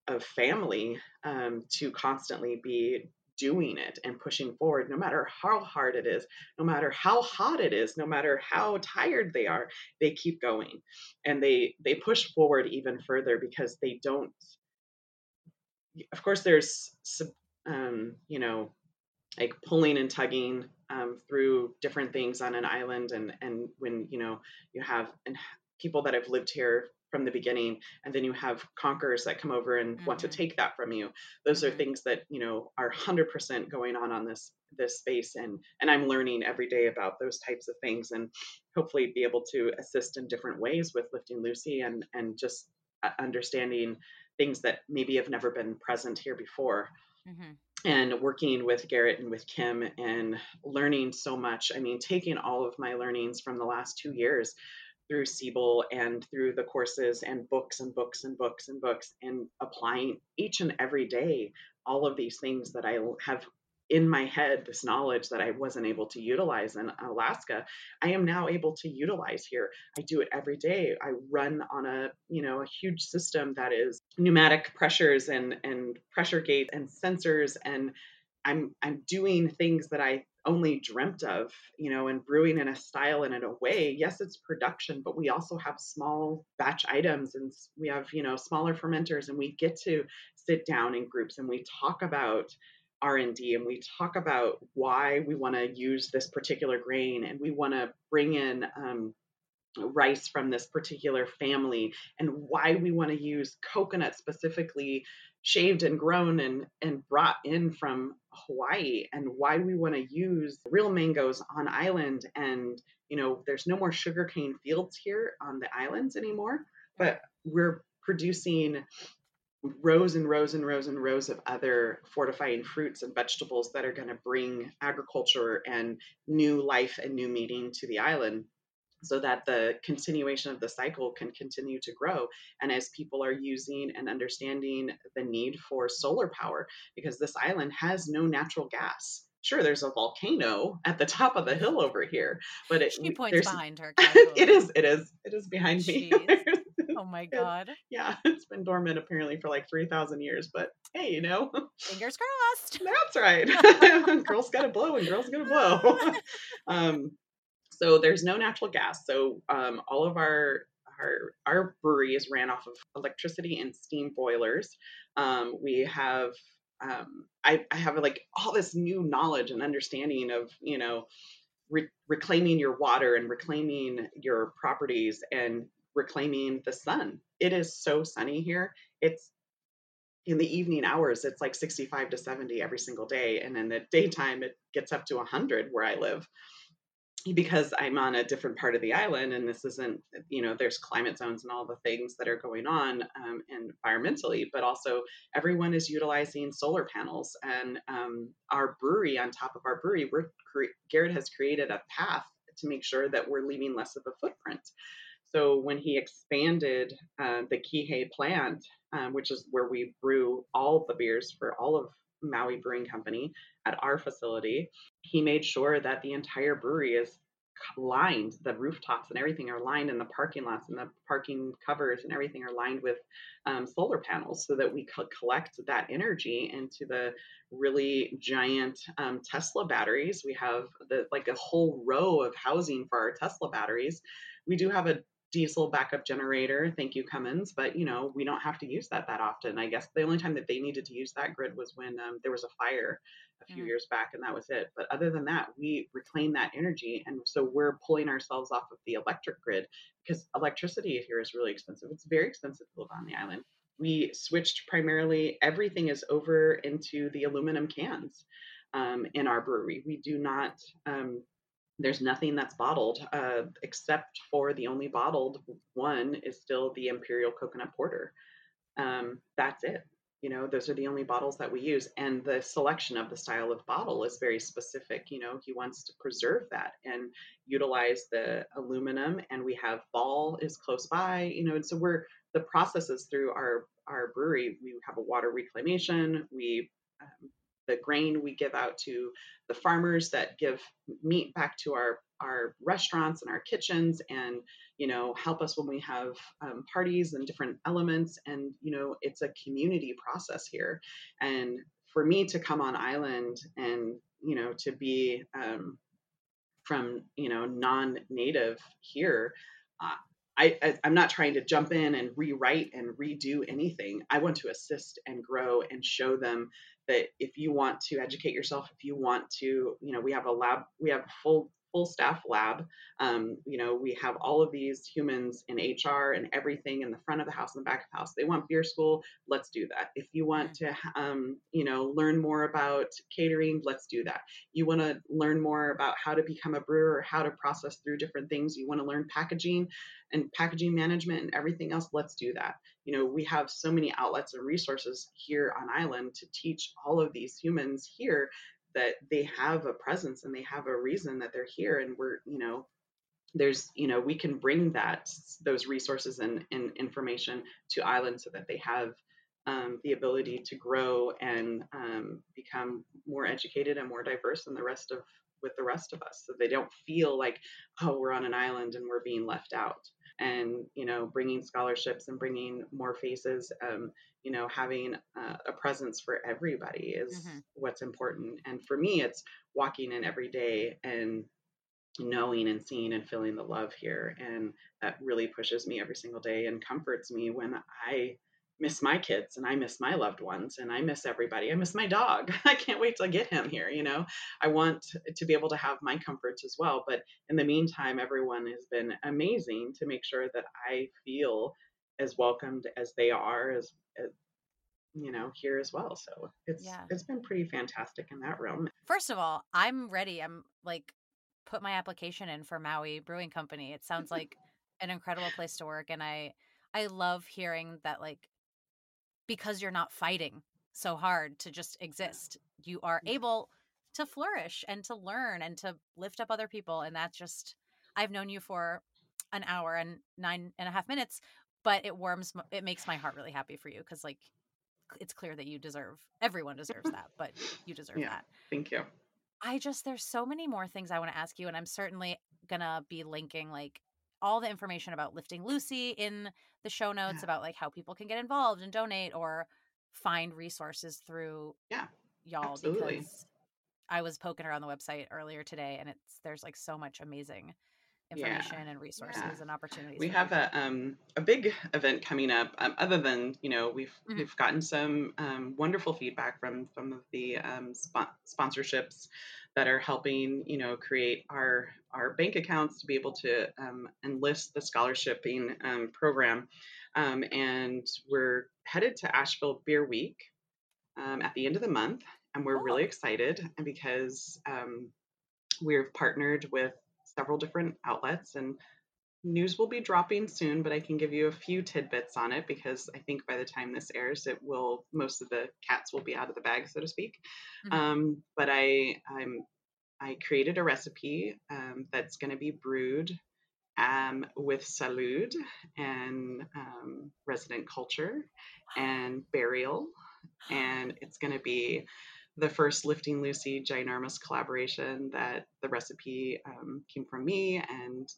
of family um to constantly be doing it and pushing forward no matter how hard it is no matter how hot it is no matter how tired they are they keep going and they they push forward even further because they don't of course there's um you know like pulling and tugging um, through different things on an island and and when you know you have and people that have lived here from the beginning and then you have conquerors that come over and want to Mhm. take that from you those are Mhm. things that you know are 100% going on on this this space and and i'm learning every day about those types of things and hopefully be able to assist in different ways with lifting lucy and and just uh, understanding things that maybe have never been present here before Mhm. and working with Garrett and with Kim and learning so much. I mean, taking all of my learnings from the last two years through Siebel and through the courses and books and books and books and books and applying each and every day all of these things that I have in my head, this knowledge that I wasn't able to utilize in Alaska, I am now able to utilize here. I do it every day. I run on a, you know, a huge system that is pneumatic pressures and and pressure gates and sensors and I'm I'm doing things that I only dreamt of, you know, and brewing in a style and in a way. Yes, it's production, but we also have small batch items and we have, you know, smaller fermenters and we get to sit down in groups and we talk about R&D and we talk about why we want to use this particular grain and we want to bring in um, rice from this particular family and why we want to use coconut specifically shaved and grown and, and brought in from Hawaii and why we want to use real mangoes on island and you know there's no more sugarcane fields here on the islands anymore but we're producing rows and rows and rows and rows of other fortifying fruits and vegetables that are going to bring agriculture and new life and new meaning to the island so that the continuation of the cycle can continue to grow. And as people are using and understanding the need for solar power, because this island has no natural gas. Sure, there's a volcano at the top of the hill over here, but it, she points behind her. it is, it is, it is behind me. oh my god! Yeah, it's been dormant apparently for like three thousand years, but hey, you know, fingers crossed. That's right. girls got to blow, and girls got to blow. um, so there's no natural gas. So um, all of our our our brewery is ran off of electricity and steam boilers. Um, we have um, I, I have like all this new knowledge and understanding of you know re- reclaiming your water and reclaiming your properties and reclaiming the sun. It is so sunny here. It's in the evening hours it's like 65 to 70 every single day and in the daytime it gets up to 100 where i live because I'm on a different part of the island and this isn't, you know, there's climate zones and all the things that are going on um, environmentally, but also everyone is utilizing solar panels. And um, our brewery, on top of our brewery, we're Garrett has created a path to make sure that we're leaving less of a footprint. So when he expanded uh, the Kihei plant, um, which is where we brew all the beers for all of Maui Brewing Company at our facility, he made sure that the entire brewery is lined the rooftops and everything are lined and the parking lots and the parking covers and everything are lined with um, solar panels so that we could collect that energy into the really giant um, tesla batteries. We have the like a whole row of housing for our tesla batteries. We do have a diesel backup generator. Thank you, Cummins. But you know, we don't have to use that that often. I guess the only time that they needed to use that grid was when um, there was a fire a few mm years back, and that was it. But other than that, we reclaim that energy, and so we're pulling ourselves off of the electric grid because electricity here is really expensive. It's very expensive to live on the island. We switched primarily everything is over into the aluminum cans um, in our brewery. We do not um, there's nothing that's bottled uh, except for the only bottled one is still the imperial coconut porter. Um, that's it. You know those are the only bottles that we use and the selection of the style of bottle is very specific. You know he wants to preserve that and utilize the aluminum and we have Ball is close by you know and so we're the processes through our our brewery we have a water reclamation we um, the grain we give out to the farmers that give meat back to our our restaurants and our kitchens and you know help us when we have um, parties and different elements and you know it's a community process here and for me to come on island and you know to be um, from you know non-native here uh, I, I, am not trying to jump in and rewrite and redo anything. I want to assist and grow and show them that if you want to educate yourself, if you want to, you know, we have a lab, we have a full full staff lab. Um, you know, we have all of these humans in HR and everything in the front of the house and the back of the house. They want beer school, let's do that. If you want to, um, you know, learn more about catering, let's do that. You want to learn more about how to become a brewer, how to process through different things. You want to learn packaging and packaging management and everything else. Let's do that. You know, we have so many outlets and resources here on island to teach all of these humans here that they have a presence and they have a reason that they're here and we're you know there's you know we can bring that those resources and, and information to island so that they have um, the ability to grow and um, become more educated and more diverse than the rest of with the rest of us. So they don't feel like oh we're on an island and we're being left out and you know bringing scholarships and bringing more faces um, you know having uh, a presence for everybody is mm-hmm. what's important and for me it's walking in every day and knowing and seeing and feeling the love here and that really pushes me every single day and comforts me when i miss my kids and I miss my loved ones and I miss everybody. I miss my dog. I can't wait to get him here, you know. I want to be able to have my comforts as well, but in the meantime everyone has been amazing to make sure that I feel as welcomed as they are as, as you know here as well so it's yeah. it's been pretty fantastic in that realm first of all i'm ready i'm like put my application in for maui brewing company it sounds like an incredible place to work and i i love hearing that like because you're not fighting so hard to just exist. You are able to flourish and to learn and to lift up other people. And that's just, I've known you for an hour and nine and a half minutes, but it warms, it makes my heart really happy for you because like it's clear that you deserve, everyone deserves that, but you deserve yeah, that. Thank you. I just, there's so many more things I want to ask you, and I'm certainly gonna be linking like all the information about lifting Lucy in the show notes yeah. about like how people can get involved and donate or find resources through yeah y'all absolutely. because I was poking around the website earlier today and it's there's like so much amazing information yeah. and resources yeah. and opportunities. We have a um, a big event coming up. Um, other than you know we've mm-hmm. we've gotten some um, wonderful feedback from some of the um, sponsorships that are helping you know create our our bank accounts to be able to um, enlist the scholarshiping um, program. and we're headed to Asheville Beer Week at the end of the month, and we're really excited because we've partnered with several different outlets and news will be dropping soon but i can give you a few tidbits on it because i think by the time this airs it will most of the cats will be out of the bag so to speak mm-hmm. um, but i i'm i created a recipe um, that's going to be brewed um, with salud and um, resident culture and burial and it's going to be the first Lifting Lucy ginormous collaboration that the recipe um, came from me. And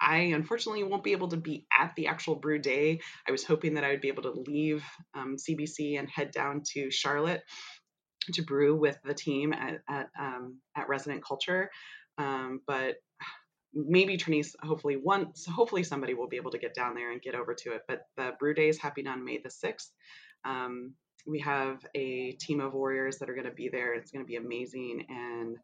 I unfortunately won't be able to be at the actual brew day. I was hoping that I would be able to leave um, CBC and head down to Charlotte to brew with the team at at, um, at Resident Culture. Um, but maybe Trinice, hopefully once, hopefully somebody will be able to get down there and get over to it. But the brew day is happening on May the 6th. Um, we have a team of warriors that are going to be there. It's going to be amazing. And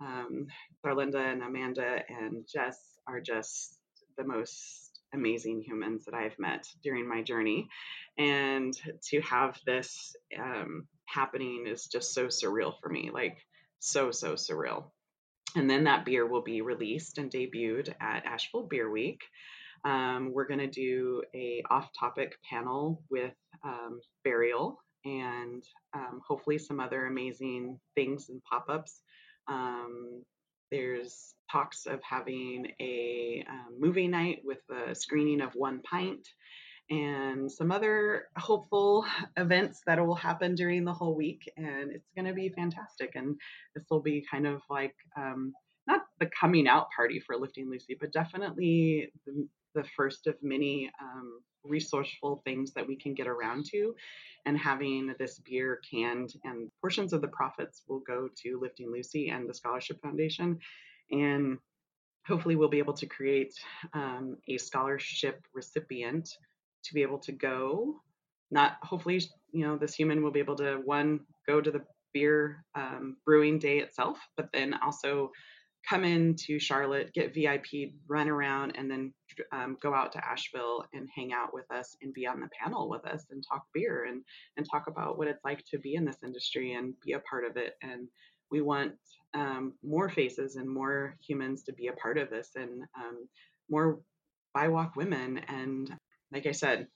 um, Darlinda and Amanda and Jess are just the most amazing humans that I've met during my journey. And to have this um, happening is just so surreal for me like, so, so surreal. And then that beer will be released and debuted at Asheville Beer Week. Um, we're going to do a off-topic panel with um, Burial, and um, hopefully some other amazing things and pop ups. Um, there's talks of having a um, movie night with a screening of One Pint and some other hopeful events that will happen during the whole week. And it's going to be fantastic. And this will be kind of like um, not the coming out party for Lifting Lucy, but definitely the, the first of many um, resourceful things that we can get around to. And having this beer canned, and portions of the profits will go to Lifting Lucy and the Scholarship Foundation. And hopefully, we'll be able to create um, a scholarship recipient to be able to go. Not hopefully, you know, this human will be able to one go to the beer um, brewing day itself, but then also come into Charlotte, get VIP, run around, and then um, go out to Asheville and hang out with us and be on the panel with us and talk beer and and talk about what it's like to be in this industry and be a part of it. And we want um, more faces and more humans to be a part of this and um, more BIWOC women. And like I said,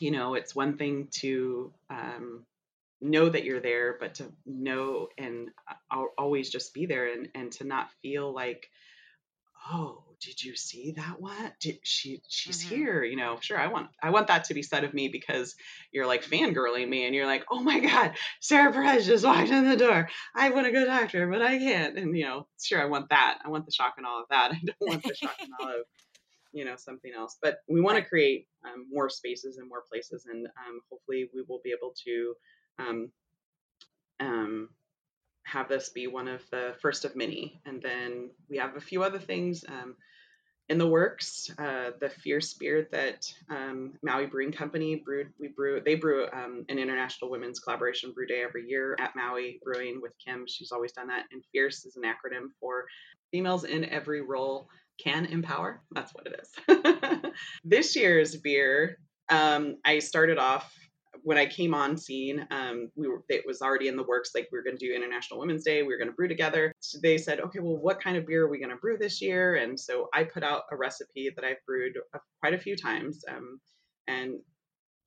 you know, it's one thing to um, know that you're there, but to know and always just be there and, and to not feel like, oh, did you see that one? Did she she's mm-hmm. here? You know, sure, I want I want that to be said of me because you're like fangirling me and you're like, oh my God, Sarah Perez just walked in the door. I want to go talk to her, but I can't. And you know, sure, I want that. I want the shock and all of that. I don't want the shock and all of you know something else but we want to create um, more spaces and more places and um, hopefully we will be able to um, um, have this be one of the first of many. And then we have a few other things um, in the works. Uh, the Fierce Beer that um, Maui Brewing Company brewed, we brew, they brew um, an international women's collaboration brew day every year at Maui Brewing with Kim. She's always done that. And Fierce is an acronym for females in every role can empower. That's what it is. this year's beer, um, I started off when I came on scene, um, we were it was already in the works. Like we were going to do International Women's Day, we were going to brew together. So they said, okay, well, what kind of beer are we going to brew this year? And so I put out a recipe that I've brewed quite a few times, um, and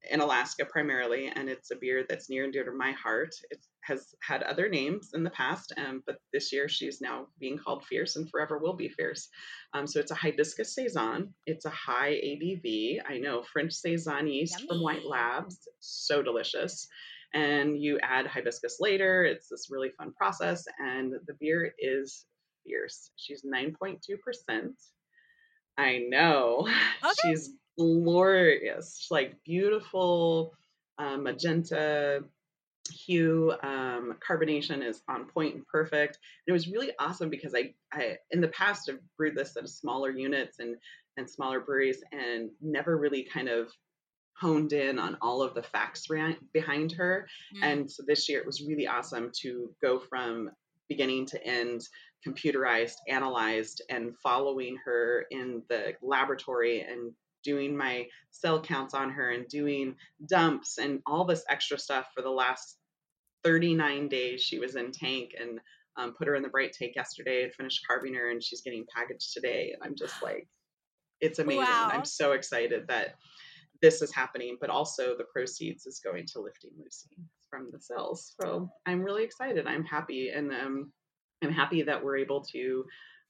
in Alaska primarily, and it's a beer that's near and dear to my heart. It has had other names in the past, um, but this year she's now being called Fierce and forever will be Fierce. Um, so it's a hibiscus saison. It's a high ABV. I know French saison yeast Yummy. from White Labs. So delicious. And you add hibiscus later. It's this really fun process, and the beer is fierce. She's 9.2%. I know. Okay. She's glorious, like beautiful um, magenta hue. Um, carbonation is on point and perfect. And it was really awesome because I, I in the past have brewed this at smaller units and and smaller breweries and never really kind of honed in on all of the facts behind her. Mm. And so this year it was really awesome to go from beginning to end computerized, analyzed, and following her in the laboratory and doing my cell counts on her and doing dumps and all this extra stuff for the last 39 days she was in tank and um, put her in the bright tank yesterday and finished carbing her and she's getting packaged today. And i'm just like it's amazing. Wow. i'm so excited that this is happening but also the proceeds is going to lifting lucy from the cells. So i'm really excited. I'm happy and um, i'm happy that we're able to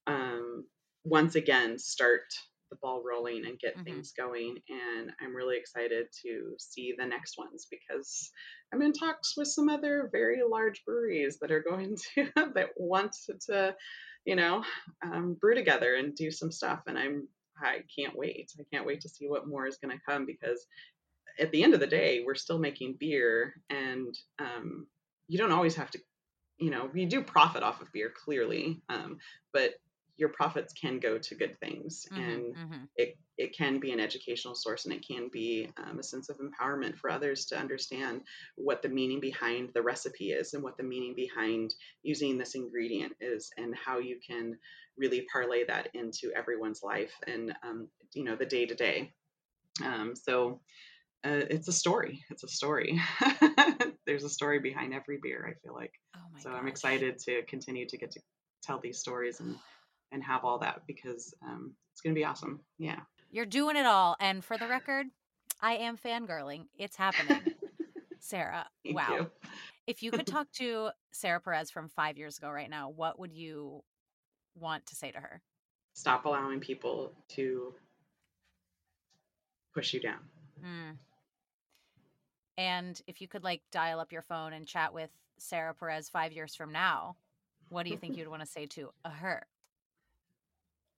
um, once again start the ball rolling and get mm-hmm. things going. And I'm really excited to see the next ones because I'm in talks with some other very large breweries that are going to that want to, you know, um, brew together and do some stuff. And I'm I can't wait. I can't wait to see what more is going to come because at the end of the day, we're still making beer, and um, you don't always have to you know, we do profit off of beer clearly, um, but your profits can go to good things mm-hmm, and mm-hmm. it, it can be an educational source and it can be um, a sense of empowerment for others to understand what the meaning behind the recipe is and what the meaning behind using this ingredient is and how you can really parlay that into everyone's life and um, you know the day to day so uh, it's a story it's a story there's a story behind every beer i feel like oh so gosh. i'm excited to continue to get to tell these stories and and have all that because um, it's going to be awesome. Yeah. You're doing it all. And for the record, I am fangirling. It's happening. Sarah, Thank wow. You. if you could talk to Sarah Perez from five years ago right now, what would you want to say to her? Stop allowing people to push you down. Mm. And if you could like dial up your phone and chat with Sarah Perez five years from now, what do you think you'd want to say to her?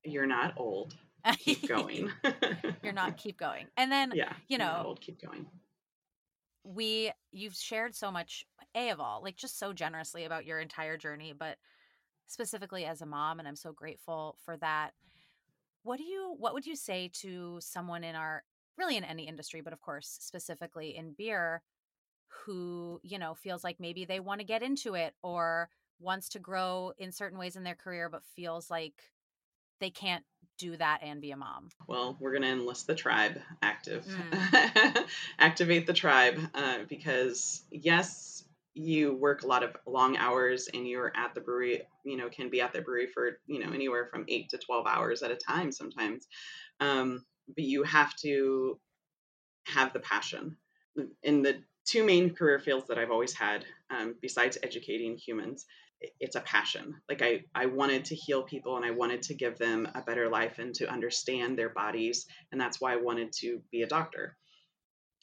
You're not old. Keep going. you're not keep going. And then yeah, you know, old, keep going. We you've shared so much a of all, like just so generously about your entire journey, but specifically as a mom and I'm so grateful for that. What do you what would you say to someone in our really in any industry, but of course specifically in beer who, you know, feels like maybe they want to get into it or wants to grow in certain ways in their career but feels like they can't do that and be a mom? Well, we're going to enlist the tribe active. Mm. Activate the tribe uh, because, yes, you work a lot of long hours and you're at the brewery, you know, can be at the brewery for, you know, anywhere from eight to 12 hours at a time sometimes. Um, but you have to have the passion. In the two main career fields that I've always had, um, besides educating humans, it's a passion. Like i i wanted to heal people and i wanted to give them a better life and to understand their bodies and that's why i wanted to be a doctor.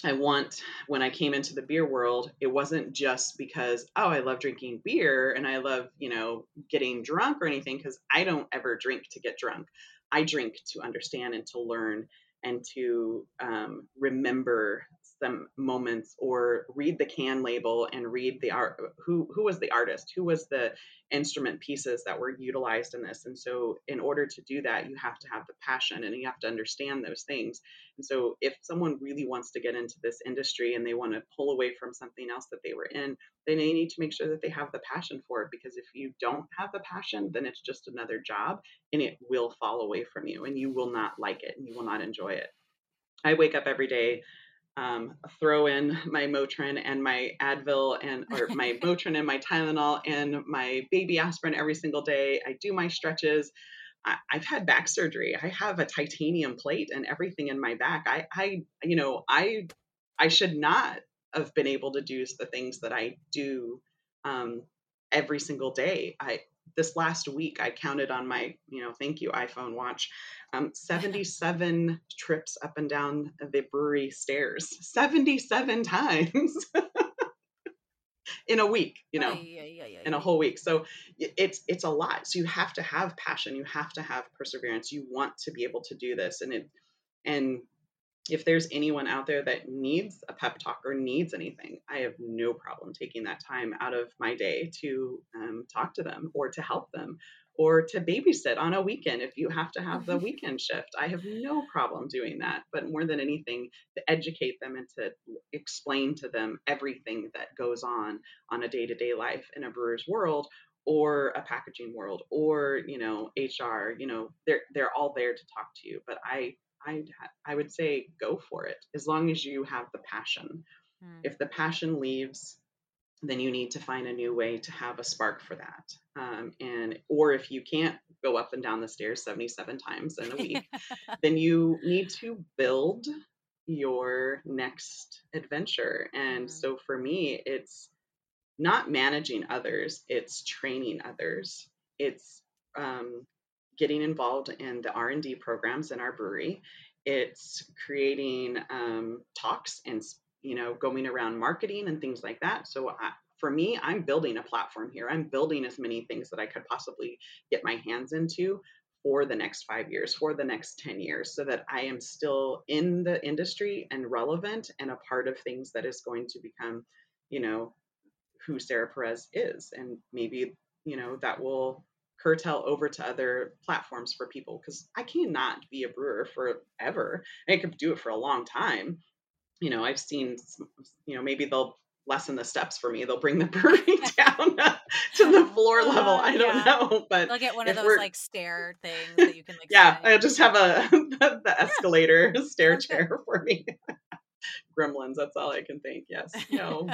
I want when i came into the beer world it wasn't just because oh i love drinking beer and i love you know getting drunk or anything because i don't ever drink to get drunk. I drink to understand and to learn and to um, remember some moments or read the can label and read the art who who was the artist? Who was the instrument pieces that were utilized in this? And so in order to do that you have to have the passion and you have to understand those things. And so if someone really wants to get into this industry and they want to pull away from something else that they were in then they need to make sure that they have the passion for it because if you don't have the passion then it's just another job and it will fall away from you and you will not like it and you will not enjoy it. I wake up every day um, throw in my Motrin and my Advil and or my Motrin and my Tylenol and my baby aspirin every single day. I do my stretches. I, have had back surgery. I have a titanium plate and everything in my back. I, I, you know, I I should not have been able to do the things that I do um, every single day. I this last week I counted on my, you know, thank you iPhone watch, um, 77 trips up and down the brewery stairs, 77 times. in a week you know in a whole week. So it's it's a lot. So you have to have passion. You have to have perseverance. You want to be able to do this. And it and if there's anyone out there that needs a pep talk or needs anything, I have no problem taking that time out of my day to um, talk to them or to help them or to babysit on a weekend if you have to have the weekend shift. I have no problem doing that. But more than anything, to educate them and to explain to them everything that goes on on a day to day life in a brewer's world or a packaging world or you know hr you know they're they're all there to talk to you but i I I would say go for it as long as you have the passion. Mm. If the passion leaves, then you need to find a new way to have a spark for that. Um, and or if you can't go up and down the stairs 77 times in a week, then you need to build your next adventure. And mm. so for me, it's not managing others; it's training others. It's um, getting involved in the r&d programs in our brewery. It's creating um, talks and you know going around marketing and things like that. So I, for me i'm building a platform here. I'm building as many things that i could possibly get my hands into for the next five years for the next 10 years so that i am still in the industry and relevant and a part of things that is going to become you know who sarah perez is. And maybe you know that will curtail over to other platforms for people because I cannot be a brewer forever. I could do it for a long time. You know, I've seen, you know, maybe they'll lessen the steps for me. They'll bring the brewery down to the floor uh, level. I don't yeah. know, but they'll get one of those like stair things that you can like. yeah, I just have a the escalator yeah. stair chair for me. Gremlins. That's all I can think. Yes. No.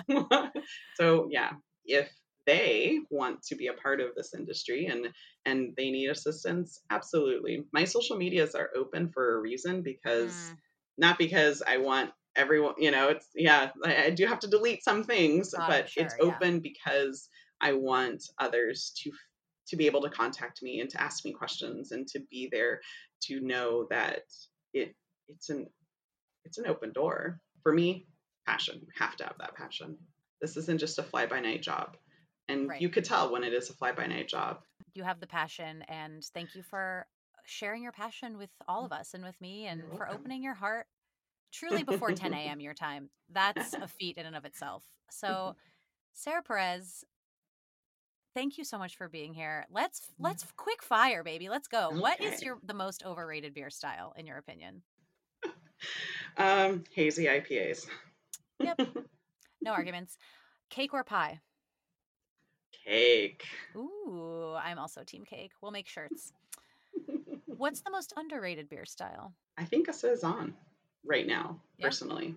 so yeah, if they want to be a part of this industry and and they need assistance absolutely my social medias are open for a reason because mm. not because i want everyone you know it's yeah i, I do have to delete some things but sure, it's open yeah. because i want others to to be able to contact me and to ask me questions and to be there to know that it it's an it's an open door for me passion you have to have that passion this isn't just a fly by night job and right. you could tell when it is a fly by night job. You have the passion, and thank you for sharing your passion with all of us and with me, and for opening your heart truly before 10 a.m. your time. That's a feat in and of itself. So, Sarah Perez, thank you so much for being here. Let's let's quick fire, baby. Let's go. Okay. What is your the most overrated beer style in your opinion? Um, hazy IPAs. yep. No arguments. Cake or pie? Cake. Ooh, I'm also team cake. We'll make shirts. What's the most underrated beer style? I think a saison right now, yeah. personally.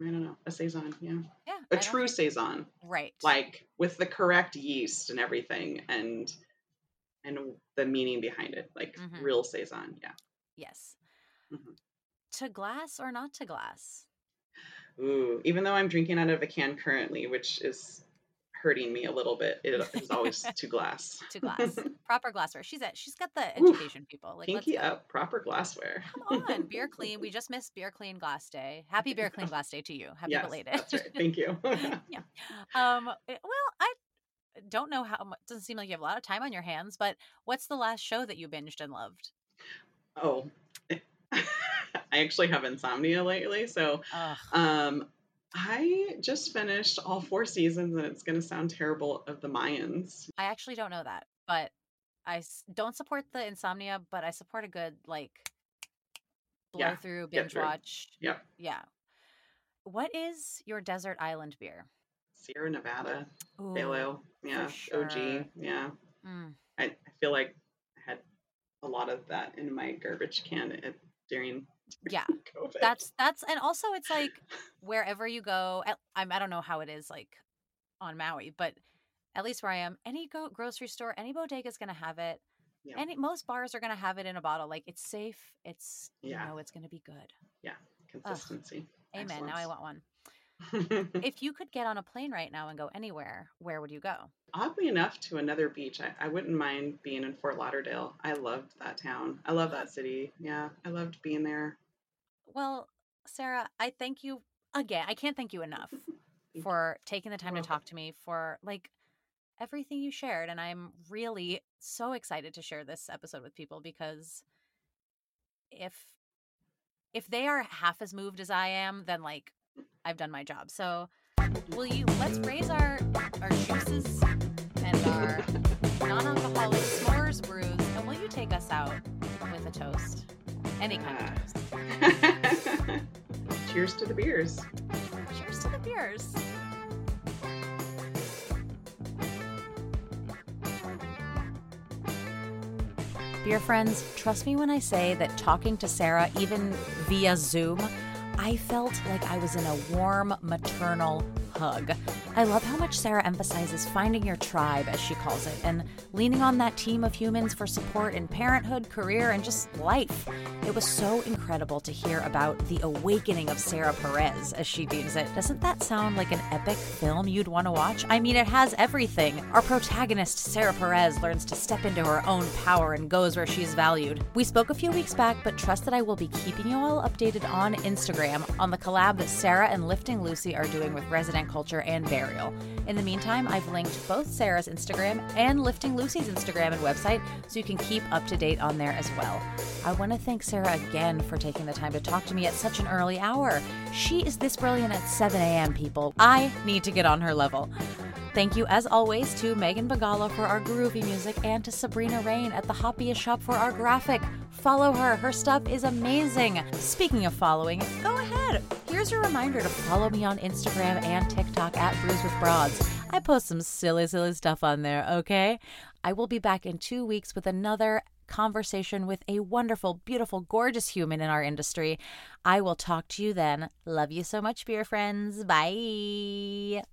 I don't know. A saison, yeah. Yeah. A true saison. Right. Like with the correct yeast and everything and and the meaning behind it. Like mm-hmm. real saison, yeah. Yes. Mm-hmm. To glass or not to glass? Ooh, even though I'm drinking out of a can currently, which is hurting me a little bit. It is always to glass. to glass. Proper glassware. She's at she's got the education people. Like pinky up, proper glassware. Come on, beer clean. We just missed beer clean glass day. Happy beer clean glass day to you. Happy yes, belated. That's right. Thank you. yeah. Um eh, well, I don't know how doesn't seem like you have a lot of time on your hands, but what's the last show that you binged and loved? Oh. I actually have insomnia lately, so Ugh. um I just finished all four seasons, and it's going to sound terrible of the Mayans. I actually don't know that, but I don't support the insomnia, but I support a good like blow yeah, through binge through. watch. Yeah, yeah. What is your desert island beer? Sierra Nevada, Ooh, pale. Yeah, sure. OG. Yeah. Mm. I, I feel like I had a lot of that in my garbage can at, during yeah that's that's and also it's like wherever you go at, I'm, i don't know how it is like on maui but at least where i am any go grocery store any bodega is going to have it yeah. any most bars are going to have it in a bottle like it's safe it's yeah. you know it's going to be good yeah consistency. Amen. Now I want one. if you could get on a plane right now and go anywhere, where would you go? Oddly enough, to another beach. I, I wouldn't mind being in Fort Lauderdale. I loved that town. I love that city. Yeah, I loved being there. Well, Sarah, I thank you again. I can't thank you enough for taking the time to talk to me, for like everything you shared. And I'm really so excited to share this episode with people because if if they are half as moved as I am, then like I've done my job. So will you let's raise our our juices and our non-alcoholic s'mores brews and will you take us out with a toast? Any kind of toast. Cheers to the beers. Cheers to the beers. Beer friends, trust me when I say that talking to Sarah, even via Zoom, I felt like I was in a warm maternal hug. I love how much Sarah emphasizes finding your tribe, as she calls it, and leaning on that team of humans for support in parenthood, career, and just life. It was so incredible to hear about the awakening of Sarah Perez, as she deems it. Doesn't that sound like an epic film you'd want to watch? I mean, it has everything. Our protagonist, Sarah Perez, learns to step into her own power and goes where she's valued. We spoke a few weeks back, but trust that I will be keeping you all updated on Instagram on the collab that Sarah and Lifting Lucy are doing with Resident Culture and Burial. In the meantime, I've linked both Sarah's Instagram and Lifting Lucy's Instagram and website so you can keep up to date on there as well. I want to thank Sarah again for taking the time to talk to me at such an early hour. She is this brilliant at 7 a.m., people. I need to get on her level. Thank you, as always, to Megan Bagala for our groovy music and to Sabrina Rain at the Hoppiest Shop for our graphic. Follow her, her stuff is amazing. Speaking of following, go ahead. Here's a reminder to follow me on Instagram and TikTok at Brews with Broads. I post some silly, silly stuff on there, okay? I will be back in two weeks with another conversation with a wonderful, beautiful, gorgeous human in our industry. I will talk to you then. Love you so much, beer friends. Bye.